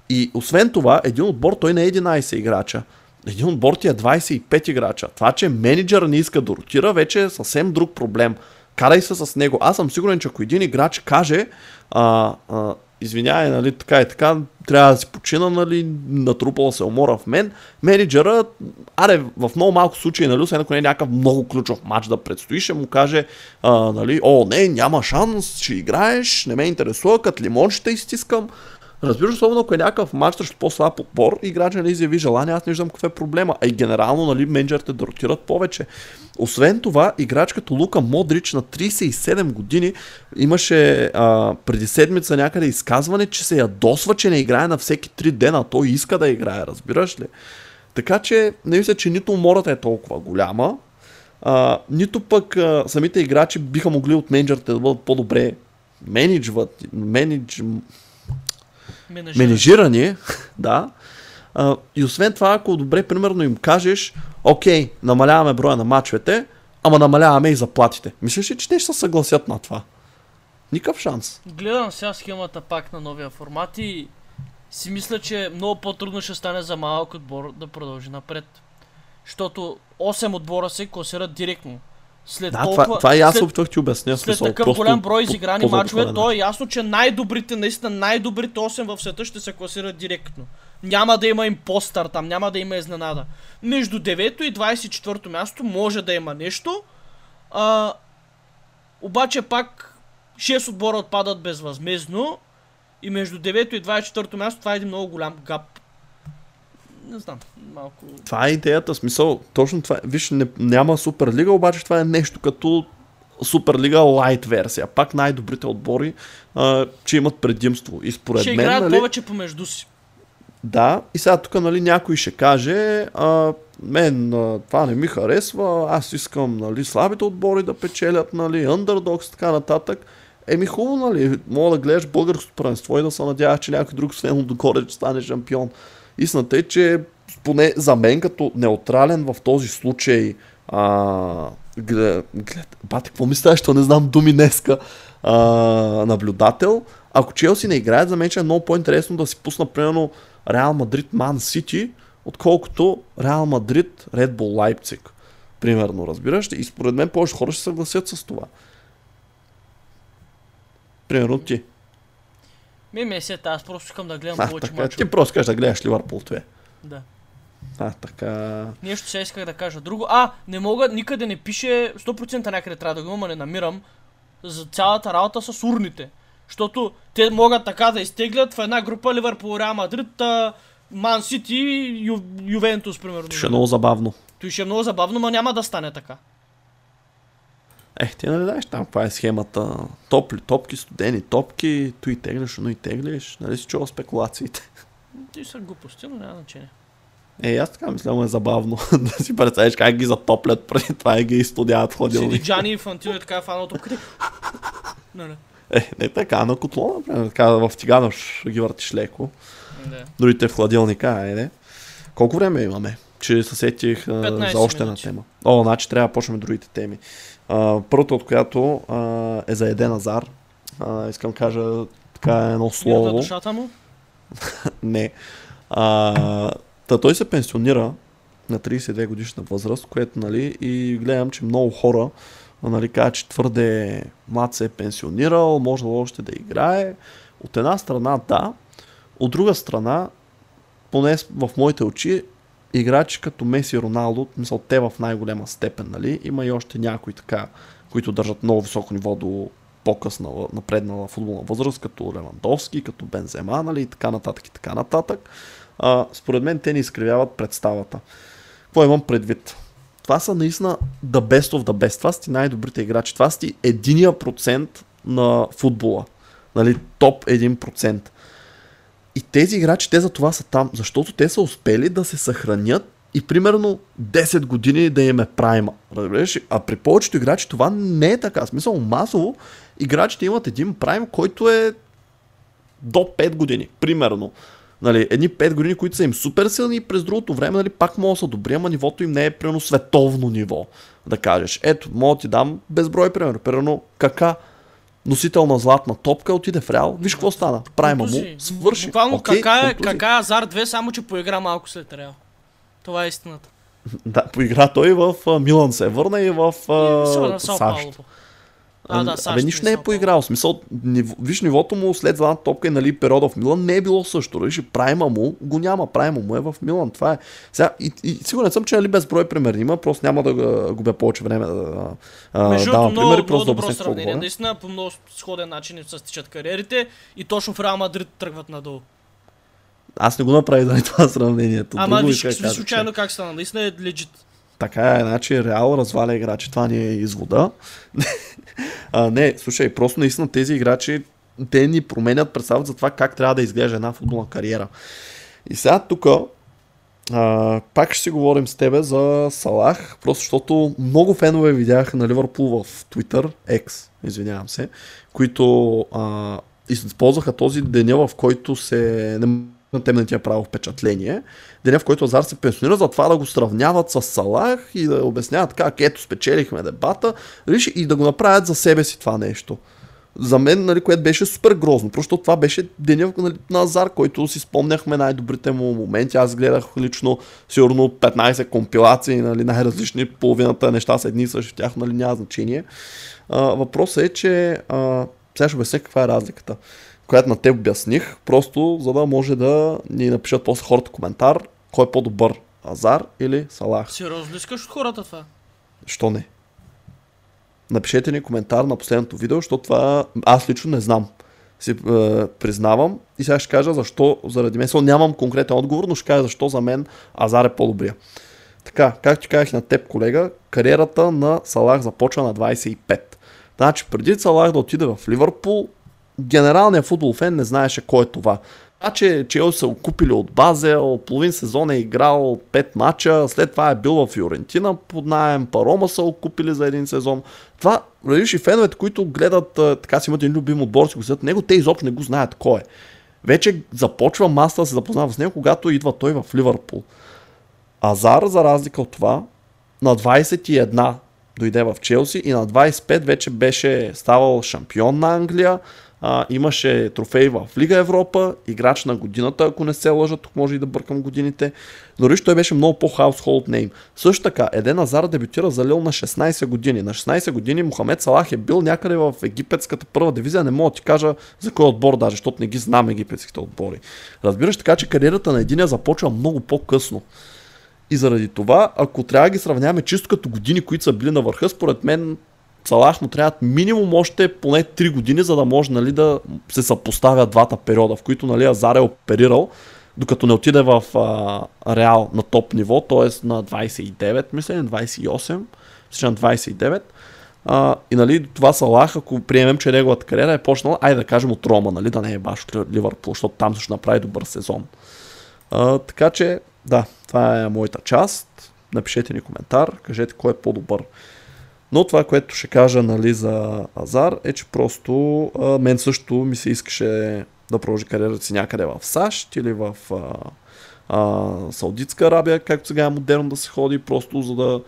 И освен това, един отбор, той не е 11 играча. Един отбор ти е 25 играча. Това, че менеджера не иска да ротира, вече е съвсем друг проблем. Карай се с него. Аз съм сигурен, че ако един играч каже, а, а, извинявай, нали, така и така, трябва да си почина, нали, натрупала се умора в мен. Менеджера, аре, в много малко случаи, нали, освен ако не е някакъв много ключов матч да предстои, ще му каже, а, нали, о, не, няма шанс, ще играеш, не ме интересува, като лимон ще изтискам. Разбираш, особено ако е някакъв матч срещу по-слаб отбор, играча не изяви желание, аз не виждам какъв е проблема. А и генерално, нали, менеджерите да ротират повече. Освен това, играч като Лука Модрич на 37 години имаше а, преди седмица някъде изказване, че се ядосва, че не играе на всеки 3 дена. Той иска да играе, разбираш ли? Така че не мисля, че нито умората е толкова голяма, а, нито пък а, самите играчи биха могли от менеджерите да бъдат по-добре менеджват, менедж, Менежирани, да. А, и освен това, ако добре, примерно им кажеш, окей, намаляваме броя на мачовете, ама намаляваме и заплатите. Мислиш ли, че те ще се съгласят на това? Никакъв шанс. Гледам сега схемата пак на новия формат и си мисля, че много по-трудно ще стане за малък отбор да продължи напред. Защото 8 отбора се класират директно. След Да, толкова, това, това и аз след, опитвах ти обясня. след смисъл, такъв голям брой изиграни мачове, то е ясно, че най-добрите, наистина най-добрите 8 в света ще се класират директно. Няма да има импостър там, няма да има изненада. Между 9 и 24 място може да има нещо, а, обаче пак 6 отбора отпадат безвъзмезно и между 9 и 24 място това е един много голям гап. Не знам, малко... Това е идеята, смисъл, точно това. е. Виж, не, няма Суперлига, обаче това е нещо като Суперлига лайт версия. Пак най-добрите отбори, а, че имат предимство. И според ще мен, играят нали, повече помежду си. Да, и сега тук нали, някой ще каже, а, мен а, това не ми харесва, аз искам нали, слабите отбори да печелят, нали, underdogs и така нататък. Еми хубаво, нали, мога да гледаш българското първенство и да се надяваш, че някой друг освен докоре ще стане шампион. Истината е, че поне за мен като неутрален в този случай а, глед, глед, бате, какво ми става, не знам думи днеска, а, наблюдател, ако Челси не играят, за мен ще е много по-интересно да си пусна, примерно, Реал Мадрид Ман Сити, отколкото Реал Мадрид Ред Бол Лайпциг. Примерно, разбираш? И според мен повече хора ще съгласят с това. Примерно ти. Ми месията, аз просто искам да гледам А, повече така, мачове. ти просто кажеш да гледаш Ливърпул 2. Да. А, така... Нещо сега исках да кажа друго. А, не мога, никъде не пише, 100% някъде трябва да го има, не намирам, за цялата работа с урните. Защото те могат така да изтеглят в една група Ливърпул, Реал Мадрид, Ман Сити и Ю, Ювентус, примерно. Ще е много забавно. Той ще е много забавно, но няма да стане така. Ех, ти нали знаеш там каква е схемата? Топли, топки, студени топки, то и теглиш, но и теглиш. Нали си чува спекулациите? Ти са глупости, но няма значение. Е, аз така мисля, му е забавно да си представиш как ги затоплят преди това и ги изстудяват в Седи. Джани и Фантино и така е фанал топките. Нали, Е, не така, на котло, например, така в тигана ще ги въртиш леко. да. Другите в хладилника, айде. Колко време имаме? Че се сетих а, 15 за още една минути. тема. О, значи трябва да почнем другите теми. А, първото от която а, е за Еден Азар. А, искам да кажа така едно Мир на слово. душата му. Не. А, та той се пенсионира на 32 годишна възраст, което, нали, и гледам, че много хора, нали, казват, че твърде млад се е пенсионирал, може още да играе. От една страна, да. От друга страна, поне в моите очи, играчи като Меси Роналдо, мисъл, те в най-голема степен, нали, има и още някои така, които държат много високо ниво до по-късна, напреднала футболна възраст, като Левандовски, като Бензема, нали, и така нататък и така нататък. А, според мен те ни изкривяват представата. Какво имам предвид? Това са наистина the best of the best. Това са ти най-добрите играчи. Това са ти единия процент на футбола. Нали, топ 1%. И тези играчи, те за това са там, защото те са успели да се съхранят и примерно 10 години да им е прайма. Разбираш? А при повечето играчи това не е така. В смисъл масово играчите имат един прайм, който е до 5 години, примерно. Нали, едни 5 години, които са им супер силни и през другото време нали, пак могат да са добри, ама нивото им не е примерно световно ниво. Да кажеш, ето, мога да ти дам безброй пример. Примерно, кака носител на златна топка отиде в Реал. Виж какво стана. Прайма му свърши. Буквално Окей, кака, е, кака е Азар 2, само че поигра малко след Реал. Това е истината. Да, поигра той в Милан се върна и в Сао САЩ. А, да, САЩ. Абе, нищо не е поиграл. Смисъл, ниво, виж нивото му след златната топка и нали, периода в Милан не е било също. Виж, и прайма му го няма. Прайма му е в Милан. Това е. Сега, и, и сигурен съм, че нали, безброй пример има. Просто няма да губя повече време да а, Между давам много, примери. много Просто да добро сравнение. Наистина по много сходен начин се стичат кариерите и точно в Реал Мадрид тръгват надолу. Аз не го направих заради това сравнението. Ама виж, да кажа, случайно как стана. Наистина е легит. Така е, значи Реал разваля играчи. Това ни е извода. А, не, слушай, просто наистина тези играчи, те ни променят представата за това как трябва да изглежда една футболна кариера. И сега тук пак ще си говорим с тебе за Салах, просто защото много фенове видях на Ливърпул в Twitter, X, извинявам се, които а, използваха този деня, в който се не на тем не ти е правил впечатление. Деня, в който Азар се пенсионира, за това да го сравняват с Салах и да обясняват как ето спечелихме дебата виж, и да го направят за себе си това нещо. За мен, нали, което беше супер грозно, просто това беше деня нали, на Азар, който си спомняхме най-добрите му моменти. Аз гледах лично сигурно 15 компилации, нали, най-различни, половината неща са едни и същи в тях, нали, няма значение. Въпросът е, че а, сега ще обясня каква е разликата която на теб обясних, просто за да може да ни напишат после хората коментар, кой е по-добър, Азар или Салах. Сериозно искаш от хората това? Що не? Напишете ни коментар на последното видео, защото това аз лично не знам. Си е, признавам и сега ще кажа защо заради мен. Сега нямам конкретен отговор, но ще кажа защо за мен Азар е по-добрия. Така, както ти казах на теб, колега, кариерата на Салах започва на 25. Значи, преди Салах да отиде в Ливърпул, генералният футбол фен не знаеше кой е това. Значи, Челси са купили от Базел, половин сезон е играл 5 мача, след това е бил в Фиорентина под найем, Парома са купили за един сезон. Това, и феновете, които гледат, така си имат един любим отбор, си го следят него, те изобщо не го знаят кой е. Вече започва маста да се запознава с него, когато идва той в Ливърпул. Азар, за разлика от това, на 21 дойде в Челси и на 25 вече беше ставал шампион на Англия, а, имаше трофей в Лига Европа, играч на годината, ако не се лъжа, тук може и да бъркам годините. Но виж, той беше много по-household name. Също така, Еден Азар дебютира за Лил на 16 години. На 16 години Мохамед Салах е бил някъде в египетската първа дивизия, не мога да ти кажа за кой отбор даже, защото не ги знам египетските отбори. Разбираш така, че кариерата на единия започва много по-късно. И заради това, ако трябва да ги сравняваме чисто като години, които са били на върха, според мен Салах му трябват минимум още поне 3 години, за да може нали, да се съпоставят двата периода, в които нали, Азар е оперирал, докато не отиде в а, Реал на топ ниво, т.е. на 29, мисля, на 28, мисля, на 29. А, и нали, това Салах, ако приемем, че неговата кариера е почнала, айде да кажем от Рома, нали, да не е баш от Ливърпул, защото там ще направи добър сезон. А, така че, да, това е моята част. Напишете ни коментар, кажете кой е по-добър. Но това, което ще кажа нали, за Азар е, че просто а, мен също ми се искаше да продължи кариерата си някъде в САЩ или в а, а, Саудитска Арабия, както сега е модерно да се ходи, просто за да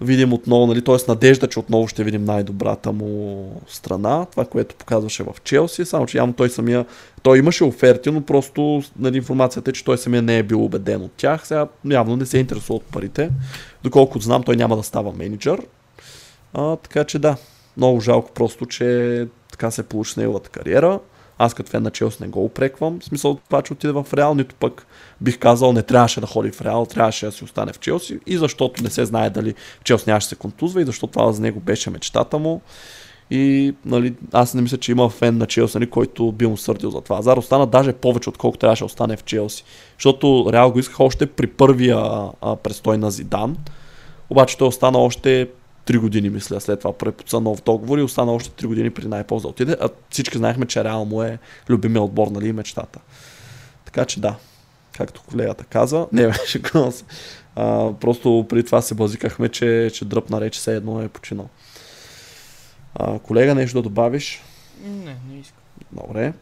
видим отново, нали, т.е. надежда, че отново ще видим най-добрата му страна, това, което показваше в Челси, само че явно той самия, той имаше оферти, но просто нали, информацията е, че той самия не е бил убеден от тях, сега явно не се интересува от парите, доколкото знам, той няма да става менеджер, а, така че да, много жалко просто, че така се получи неговата кариера. Аз като фен на Челс не го опреквам. В смисъл това, че отиде в Реал, нито пък бих казал не трябваше да ходи в Реал, трябваше да си остане в Челси. И защото не се знае дали Челс нямаше се контузва и защото това за него беше мечтата му. И нали, аз не мисля, че има фен на Челси, нали, който би му сърдил за това. Азар остана даже повече, отколкото трябваше да остане в Челси. Защото Реал го искаха още при първия а, престой на Зидан. Обаче той остана още 3 години, мисля, след това препоца нов договор и остана още 3 години преди най-полза отиде. А всички знаехме, че Реал му е любимия отбор, нали, и мечтата. Така че да, както колегата каза, не беше се. А, просто преди това се базикахме, че, че дръпна реч все едно е починал. А, колега, нещо да добавиш? Не, не искам. Добре.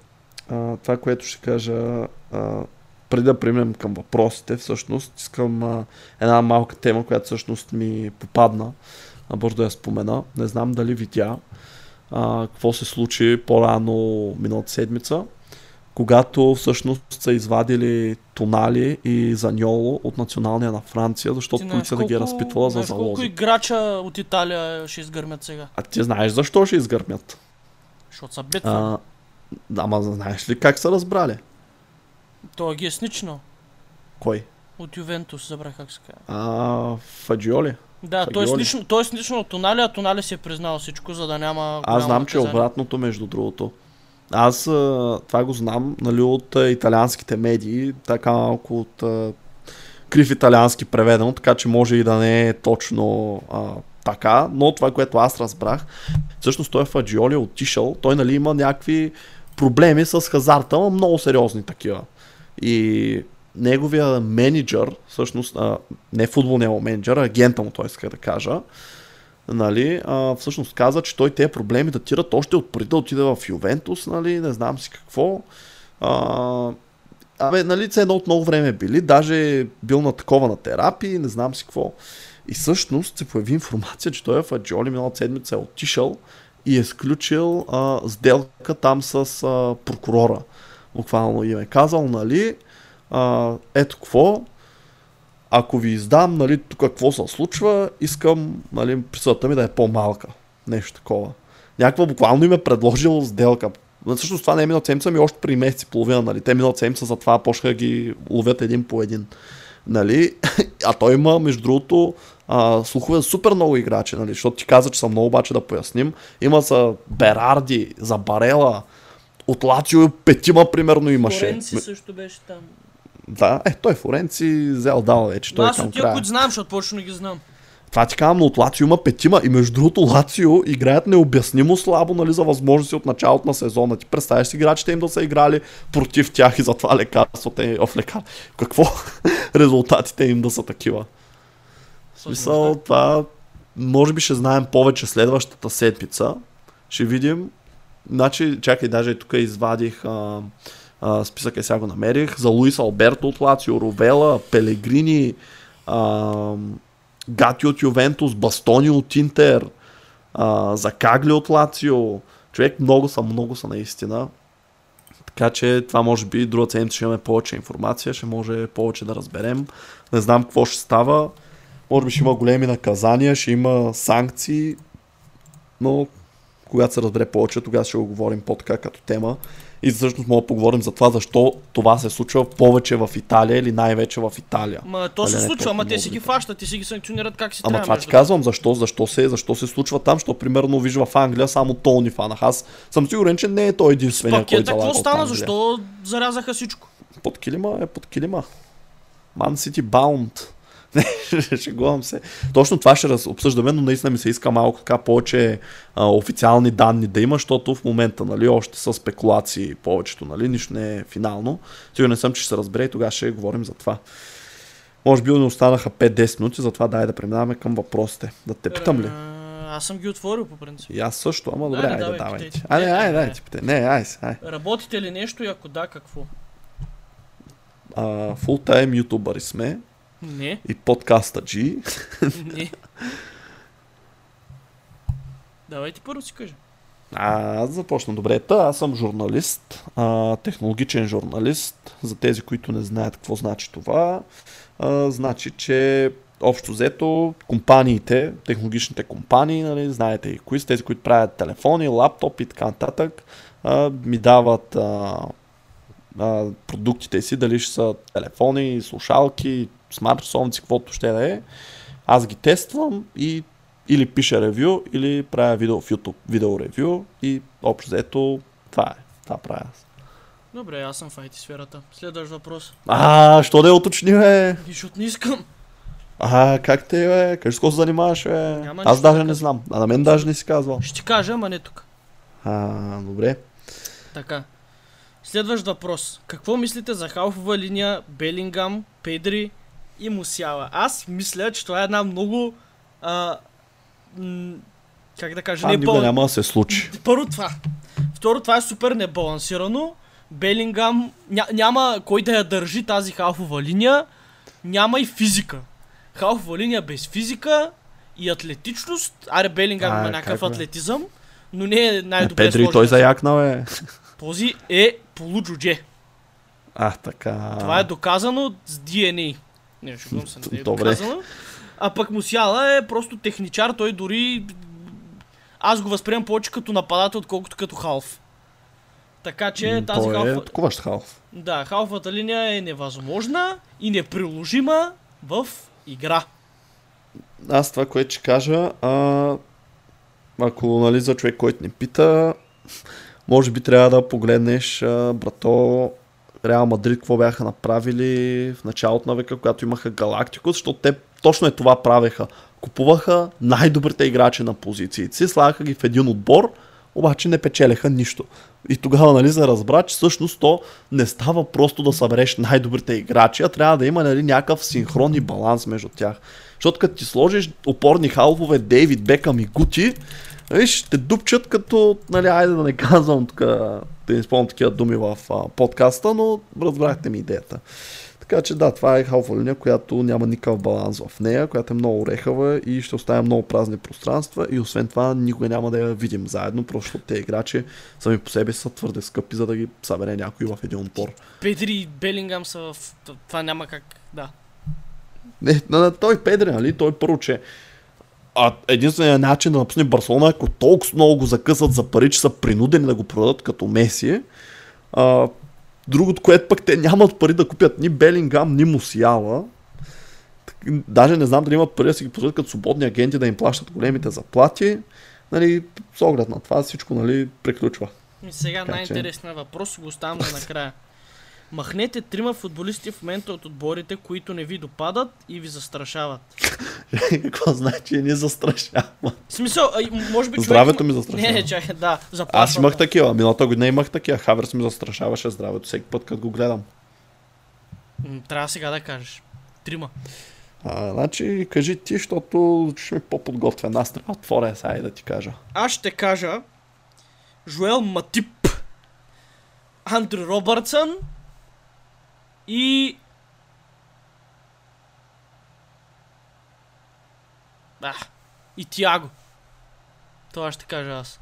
А, това, което ще кажа, а, преди да преминем към въпросите, всъщност искам а, една малка тема, която всъщност ми попадна бързо да я спомена. Не знам дали видя а, какво се случи по-рано миналата седмица, когато всъщност са извадили Тонали и Заньоло от националния на Франция, защото полицията ги е разпитвала за залози. Колко играча от Италия ще изгърмят сега? А ти знаеш защо ще изгърмят? Защото са битва. Да, ама знаеш ли как са разбрали? То ги е снично. Кой? От Ювентус, забрах как се казва. А, Фаджиоли? Да, той е, лично, е лично от Тонали, а Тонали си е признал всичко, за да няма. Аз знам, че е обратното, между другото. Аз това го знам нали, от италианските медии, така малко от крив италиански преведено, така че може и да не е точно а, така, но това, което аз разбрах, всъщност той е Фаджиоли е отишъл, той нали има някакви проблеми с хазарта, но много сериозни такива. И неговия менеджер, всъщност а, не футболния му менеджер, а агента му, той иска да кажа, нали, а, всъщност каза, че той тези проблеми датират още от преди да отиде в Ювентус, нали, не знам си какво. А, абе, нали, едно от много време били, даже бил на такова на терапии, не знам си какво. И всъщност се появи информация, че той е в Аджоли миналата седмица е отишъл и е сключил а, сделка там с а, прокурора. Буквално им е казал, нали, а, ето какво, ако ви издам, нали, тук какво се случва, искам, нали, присъдата ми да е по-малка. Нещо такова. Някаква буквално им е предложил сделка. Всъщност това не е минал седмица, ми още при месец и половина, нали. Те минал седмица, затова почнаха ги ловят един по един. Нали? А той има, между другото, а, слухове за супер много играчи, нали? защото ти каза, че са много, обаче да поясним. Има за Берарди, за Барела, от Лацио петима примерно имаше. Флоренци също беше там. Да, е, той Форенци взел дал вече. Той е аз от тия, които знам, защото почна ги знам. Това ти казвам, но от Лацио има петима и между другото Лацио играят необяснимо слабо нали, за възможности от началото на сезона. Ти представяш си играчите им да са играли против тях и затова лекарствата им, оф лекар. Какво? Резултатите им да са такива. В смисъл, това може би ще знаем повече следващата седмица. Ще видим. Значи, чакай, даже тук извадих а, а, списъка сега го намерих, за Луис Алберто от Лацио, Ровела, Пелегрини, а, Гати от Ювентус, Бастони от Интер, а, за Кагли от Лацио. Човек много са, много са наистина. Така че това може би друга седмица ще имаме повече информация, ще може повече да разберем. Не знам какво ще става. Може би ще има големи наказания, ще има санкции, но когато се разбере повече, тогава ще го говорим по-така като тема И всъщност мога да поговорим за това, защо това се случва повече в Италия или най-вече в Италия. Ма то се не случва, ама те си ги фащат и си ги санкционират как си Ама трябва. това ти казвам, защо, защо, се, защо се случва там, защото примерно виж в Англия само Тони фанах. Аз съм сигурен, че не е той единствения, който Пакета, залага какво стана? Защо зарязаха всичко? Под килима е под килима. Man City Bound. Шегувам се. Точно това ще раз- обсъждаме, но наистина ми се иска малко така повече а, официални данни да има, защото в момента нали, още са спекулации повечето, нали, нищо не е финално. Сигурен съм, че ще се разбере и тогава ще говорим за това. Може би не останаха 5-10 минути, затова дай да преминаваме към въпросите. Да те питам ли? А, Аз съм ги отворил по принцип. И аз също, ама добре, Айде, айде, давай. Айде, Не, айде, не, айде, ти питай. Не, айде, айде. Работите ли нещо и ако да, какво? Full-time ютубъри сме Не, и подкаста G. не. Давай ти първо си кажа. А, аз започна добре. Та, аз съм журналист, а, технологичен журналист. За тези, които не знаят какво значи това, а, значи, че общо взето компаниите, технологичните компании, нали, знаете и кои са тези, които правят телефони, лаптопи и така нататък, а, ми дават а, а, продуктите си, дали ще са телефони, слушалки, смартфонци, каквото ще да е. Аз ги тествам и или пиша ревю, или правя видео в YouTube, видео ревю и общо взето това е. Това правя аз. Добре, аз съм в IT сферата. Следващ въпрос. А, що да я уточни, бе? Защото не искам. А, как те, бе? Кажи с какво се занимаваш, бе? Няма Аз даже да не знам. А на мен даже не си казвал. Ще ти кажа, ама не тук. А, добре. Така. Следващ въпрос. Какво мислите за халфова линия Белингам, Педри и Мусяла? Аз мисля, че това е една много... А, м- как да кажа, не никога няма да се случи. Първо това. Второ, това е супер небалансирано. Белингам ня, няма кой да я държи тази халфова линия. Няма и физика. Халфова линия без физика и атлетичност. Аре, Белингам А, има някакъв как, атлетизъм, но не е Е, най-добре Педри сложен. той заякна, бе. Този е полуджудже. А, така. Това е доказано с DNA. Не, шегувам се, не е Добре. доказано. А пък Мусяла е просто техничар, той дори... Аз го възприемам повече като нападател, отколкото като халф. Така че тази той халфа... е атакуващ халф. Да, халфата линия е невъзможна и неприложима в игра. Аз това, което ще кажа, а, ако нали, за човек, който не пита, може би трябва да погледнеш, а, брато, Реал Мадрид, какво бяха направили в началото на века, когато имаха Галактикус, защото те точно е това правеха. Купуваха най-добрите играчи на позициите си, слагаха ги в един отбор, обаче не печелеха нищо. И тогава нали, се разбра, че всъщност то не става просто да събереш най-добрите играчи, а трябва да има нали, някакъв синхрон и баланс между тях. Защото като ти сложиш опорни халфове Дейвид Бекъм и Гути, виж, те дупчат като, нали, айде да не казвам тук, да не изпълням такива думи в а, подкаста, но разбрахте ми идеята. Така че да, това е халфа линия, която няма никакъв баланс в нея, която е много орехава и ще оставя много празни пространства и освен това никога няма да я видим заедно, просто те играчи сами по себе са твърде скъпи, за да ги събере някой в един отбор. Педри и Белингам са в... Това няма как... Да. Не, на, на той Педри, нали? Той първо, че а единственият начин да напусне Барселона, ако толкова много го закъсат за пари, че са принудени да го продадат като Меси, а, другото, което пък те нямат пари да купят ни Белингам, ни Мусиала. Даже не знам дали имат пари да си ги позволят като свободни агенти да им плащат големите заплати. Нали, с оглед на това всичко нали, приключва. И сега че- най-интересният въпрос го оставям за накрая. Махнете трима футболисти в момента от отборите, които не ви допадат и ви застрашават. Какво значи ни застрашава? В смисъл, може би човек... Здравето ми Не, застрашава. не, чакай, да, заплашва. Аз имах такива. Миналата година имах такива. Хаверс ми застрашаваше здравето всеки път, като го гледам. Трябва сега да кажеш. Трима. А, значи, кажи ти, защото ще ми по-подготвен. Аз трябва отворя сега и да ти кажа. Аз ще кажа Жуел Матип, Андрю Робъртсън и... А, и Тиаго. Това ще кажа аз.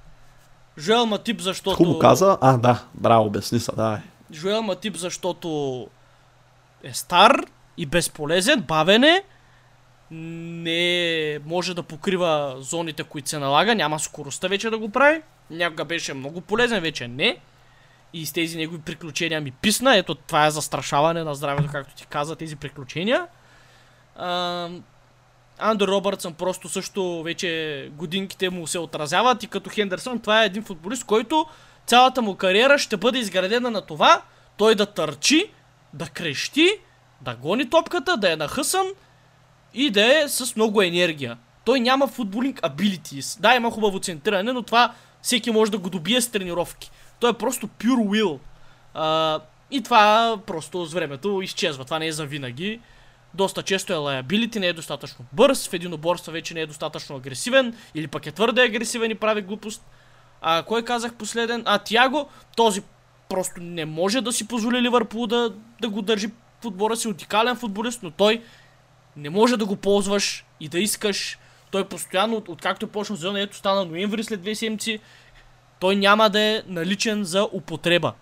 Жуел Матип, защото... Хубаво каза. А, да. Браво, обясни се, давай. Жуел Матип, защото е стар и безполезен, бавен е, не може да покрива зоните, които се налага, няма скоростта вече да го прави. Някога беше много полезен, вече не. И с тези негови приключения ми писна. Ето това е застрашаване на здравето, както ти каза, тези приключения. Андер Робъртсън просто също вече годинките му се отразяват и като Хендерсън това е един футболист, който цялата му кариера ще бъде изградена на това той да търчи, да крещи, да гони топката, да е нахъсан и да е с много енергия. Той няма футболинг abilities. Да, има хубаво центриране, но това всеки може да го добие с тренировки. Той е просто pure will. А, и това просто с времето изчезва. Това не е за винаги. Доста често е liability, не е достатъчно бърз, в единоборства вече не е достатъчно агресивен, или пък е твърде агресивен и прави глупост. А кой казах последен? А, Тяго, този просто не може да си позволи Ливърпул да, да го държи в отбора си, уникален футболист, но той не може да го ползваш и да искаш. Той постоянно, откакто е почна сезона, ето стана ноември след две седмици, той няма да е наличен за употреба.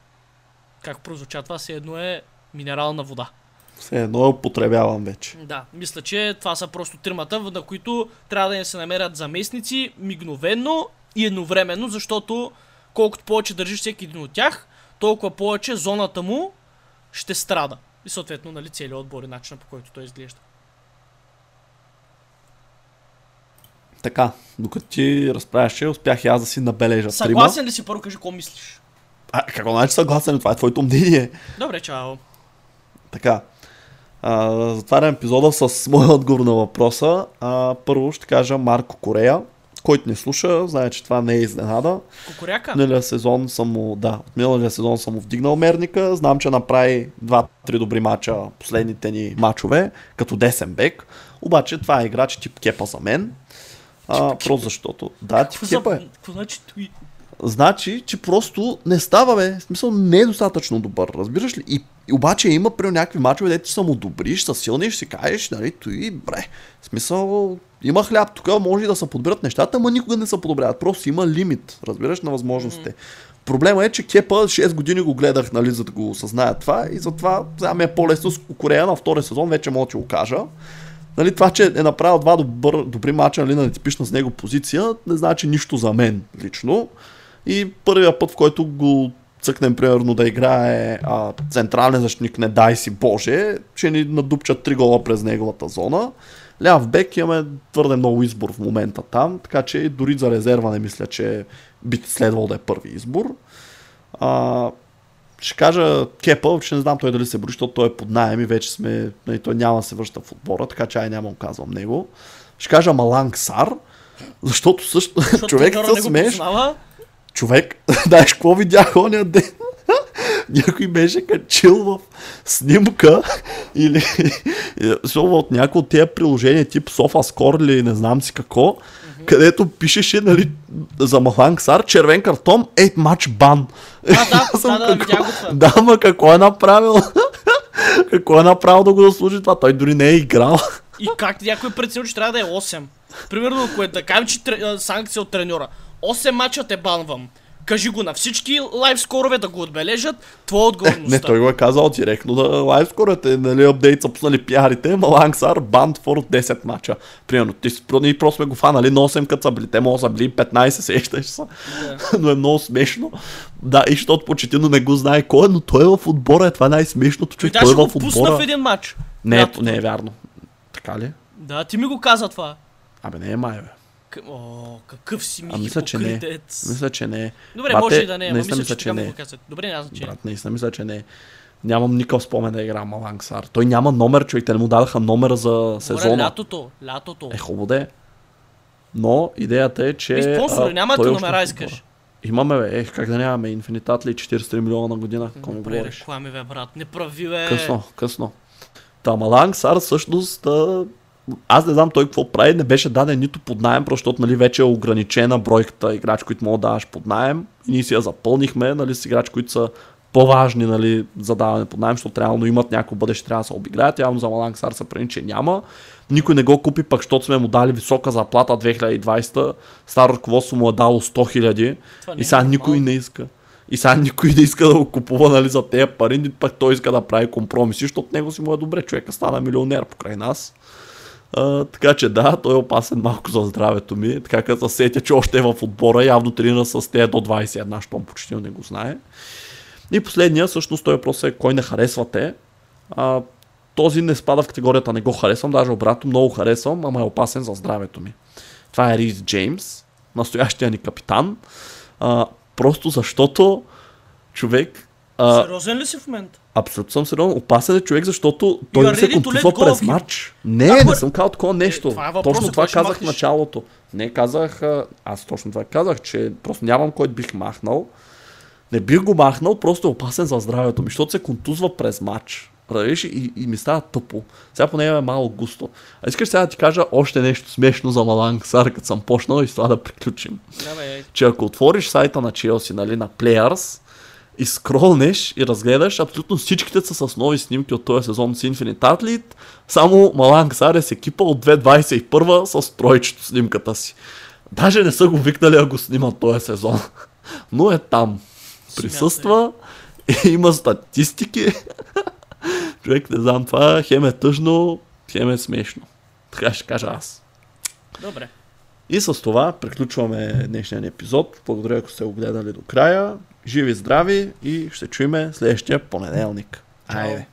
Как прозвуча това, все едно е минерална вода. Все едно я употребявам вече. Да, мисля, че това са просто тримата, на които трябва да не се намерят заместници мигновенно и едновременно, защото колкото повече държиш всеки един от тях, толкова повече зоната му ще страда. И съответно, нали, целият отбор и начина по който той изглежда. Така, докато ти разправяше, успях и аз да си набележа Съгласен ли си първо, кажи какво мислиш? А, какво значи съгласен? Това е твоето мнение. Добре, чао. Така. А, затварям епизода с моя отговор на въпроса. А, първо ще кажа Марко Корея. Който не слуша, знае, че това не е изненада. Кукуряка? Миналия сезон съм му, да, от миналия сезон съм му вдигнал мерника. Знам, че направи 2-3 добри мача последните ни мачове, като десен бек. Обаче това е играч тип кепа за мен. А, просто защото. Да, тип кепа е. Какво значи той? Значи, че просто не става, бе. В смисъл, не е достатъчно добър, разбираш ли? И, и обаче има при някакви мачове, дето са му добри, ще са силни, ще си кажеш, нали, той, бре. В смисъл, има хляб, тук може и да се подберат нещата, но никога не се подобряват. Просто има лимит, разбираш, на възможностите. Mm-hmm. Проблема е, че Кепа 6 години го гледах, нали, за да го осъзная това и затова сега ми е по-лесно с Корея на втория сезон, вече мога да ти го кажа. Нали, това, че е направил два добър, добри мача нали, на нетипична с него позиция, не значи нищо за мен лично. И първия път, в който го цъкнем, примерно, да играе а, централен защитник, не дай си Боже, че ни надупчат три гола през неговата зона. Ляв бек имаме твърде много избор в момента там, така че дори за резерва не мисля, че би следвало да е първи избор. А, ще кажа Кепа, че не знам той дали се бори, защото той е под найем и вече сме, нали, той няма да се връща в отбора, така че ай няма го казвам него. Ще кажа Маланг Сар, защото също Защото човек се смееш. Човек, знаеш какво видях оня ден? Някой беше качил в снимка или от някои от тези приложения тип SofaScore или не знам си какво, където пишеше нали, за Маханг Сар червен картон, 8 матч бан. А, да, да, да, какво-. Да, ма какво е направил? какво е направил да го заслужи това? Той дори не е играл. И как някой преценил, че трябва да е 8? Примерно, ако е да кажем, че санкция от треньора. 8 мача те банвам. Кажи го на всички лайв скорове да го отбележат. Твоя отговорността. Не, той го е казал директно да лайвскорете, нали, апдейт са пуснали пиарите, Маланг Сар, банд for 10 мача. Примерно, ти, ние просто сме го фанали на 8 като са били, те могат са били 15, сещаш се. Да. но е много смешно. Да, и защото почетино не го знае кой е, но той е в отбора, е това е най-смешното, Той човек, той даже е в отбора. в един матч. Не, е, не е вярно. Така ли? Да, ти ми го каза това. Абе, не е май, бе. О, какъв си ми А мисля, че не е. Мисля, че не е. Добре, Бате, може и да не е, ама мисля, мисля, че че не е. го. Добре, няма значение. Брат, наистина мисля, че не е. Нямам никакъв спомен да игра Маланг Сар. Той няма номер, човек. Те не му дадаха номер за Добре, сезона. лятото, лятото. Е хубаво да е. Но идеята е, че... И спонсори, нямате номера, искаш. Имаме, бе. Ех, как да нямаме? Инфинитат ли 43 милиона на година? Ми Добре, реклами, бе, брат. Не прави, бе. Късно, късно. Та Маланг Сар всъщност аз не знам той какво прави, не беше даден нито под найем, защото нали, вече е ограничена бройката играчи, които могат да даваш под найем. И ние си я запълнихме нали, с играчи, които са по-важни нали, за даване под найем, защото реално имат някакво бъдеще, трябва да се обиграят. Явно за Маланг Сар се прени, че няма. Никой не го купи, пък защото сме му дали висока заплата 2020. Старо ръководство му е дало 100 хиляди. И е сега нормално. никой не иска. И сега никой не иска да го купува нали, за тези пари, пък той иска да прави компромиси, защото него си му е добре. Човека стана милионер покрай нас. А, така че да, той е опасен малко за здравето ми. Така като се сетя, че още е в отбора, явно тренира с тези до 21, щом почти не го знае. И последния, всъщност, той въпрос е кой не харесвате. А, този не спада в категорията не го харесвам, даже обратно много харесвам, ама е опасен за здравето ми. Това е Рис Джеймс, настоящия ни капитан. А, просто защото човек а, Сериозен ли си в момента? Абсолютно съм сериозен. Опасен е човек, защото той не се контузва през матч. Не, Ако- не съм казал такова нещо. Е, това е въпросът, точно това казах в началото. Не казах, а, аз точно това казах, че просто нямам кой бих махнал. Не бих го махнал, просто е опасен за здравето ми, защото се контузва през матч. Разбираш и, и ми става тъпо. Сега поне е малко густо. А искаш сега да ти кажа още нещо смешно за Маланг Сар, като съм почнал и с това да приключим Давай, че ако отвориш сайта на Челси, нали, на Players, и скролнеш и разгледаш, абсолютно всичките са с нови снимки от този сезон с Infinite Athlete, само Маланг с екипа от 2021 с тройчето снимката си. Даже не са го викнали да го снимат този сезон. Но е там. Присъства, има статистики. Човек, не знам, това хем е тъжно, хем е смешно. Така ще кажа аз. Добре. И с това приключваме днешния ни епизод. Благодаря, ако сте го гледали до края. Живи, здрави и ще чуеме следващия понеделник. Чао. Айде.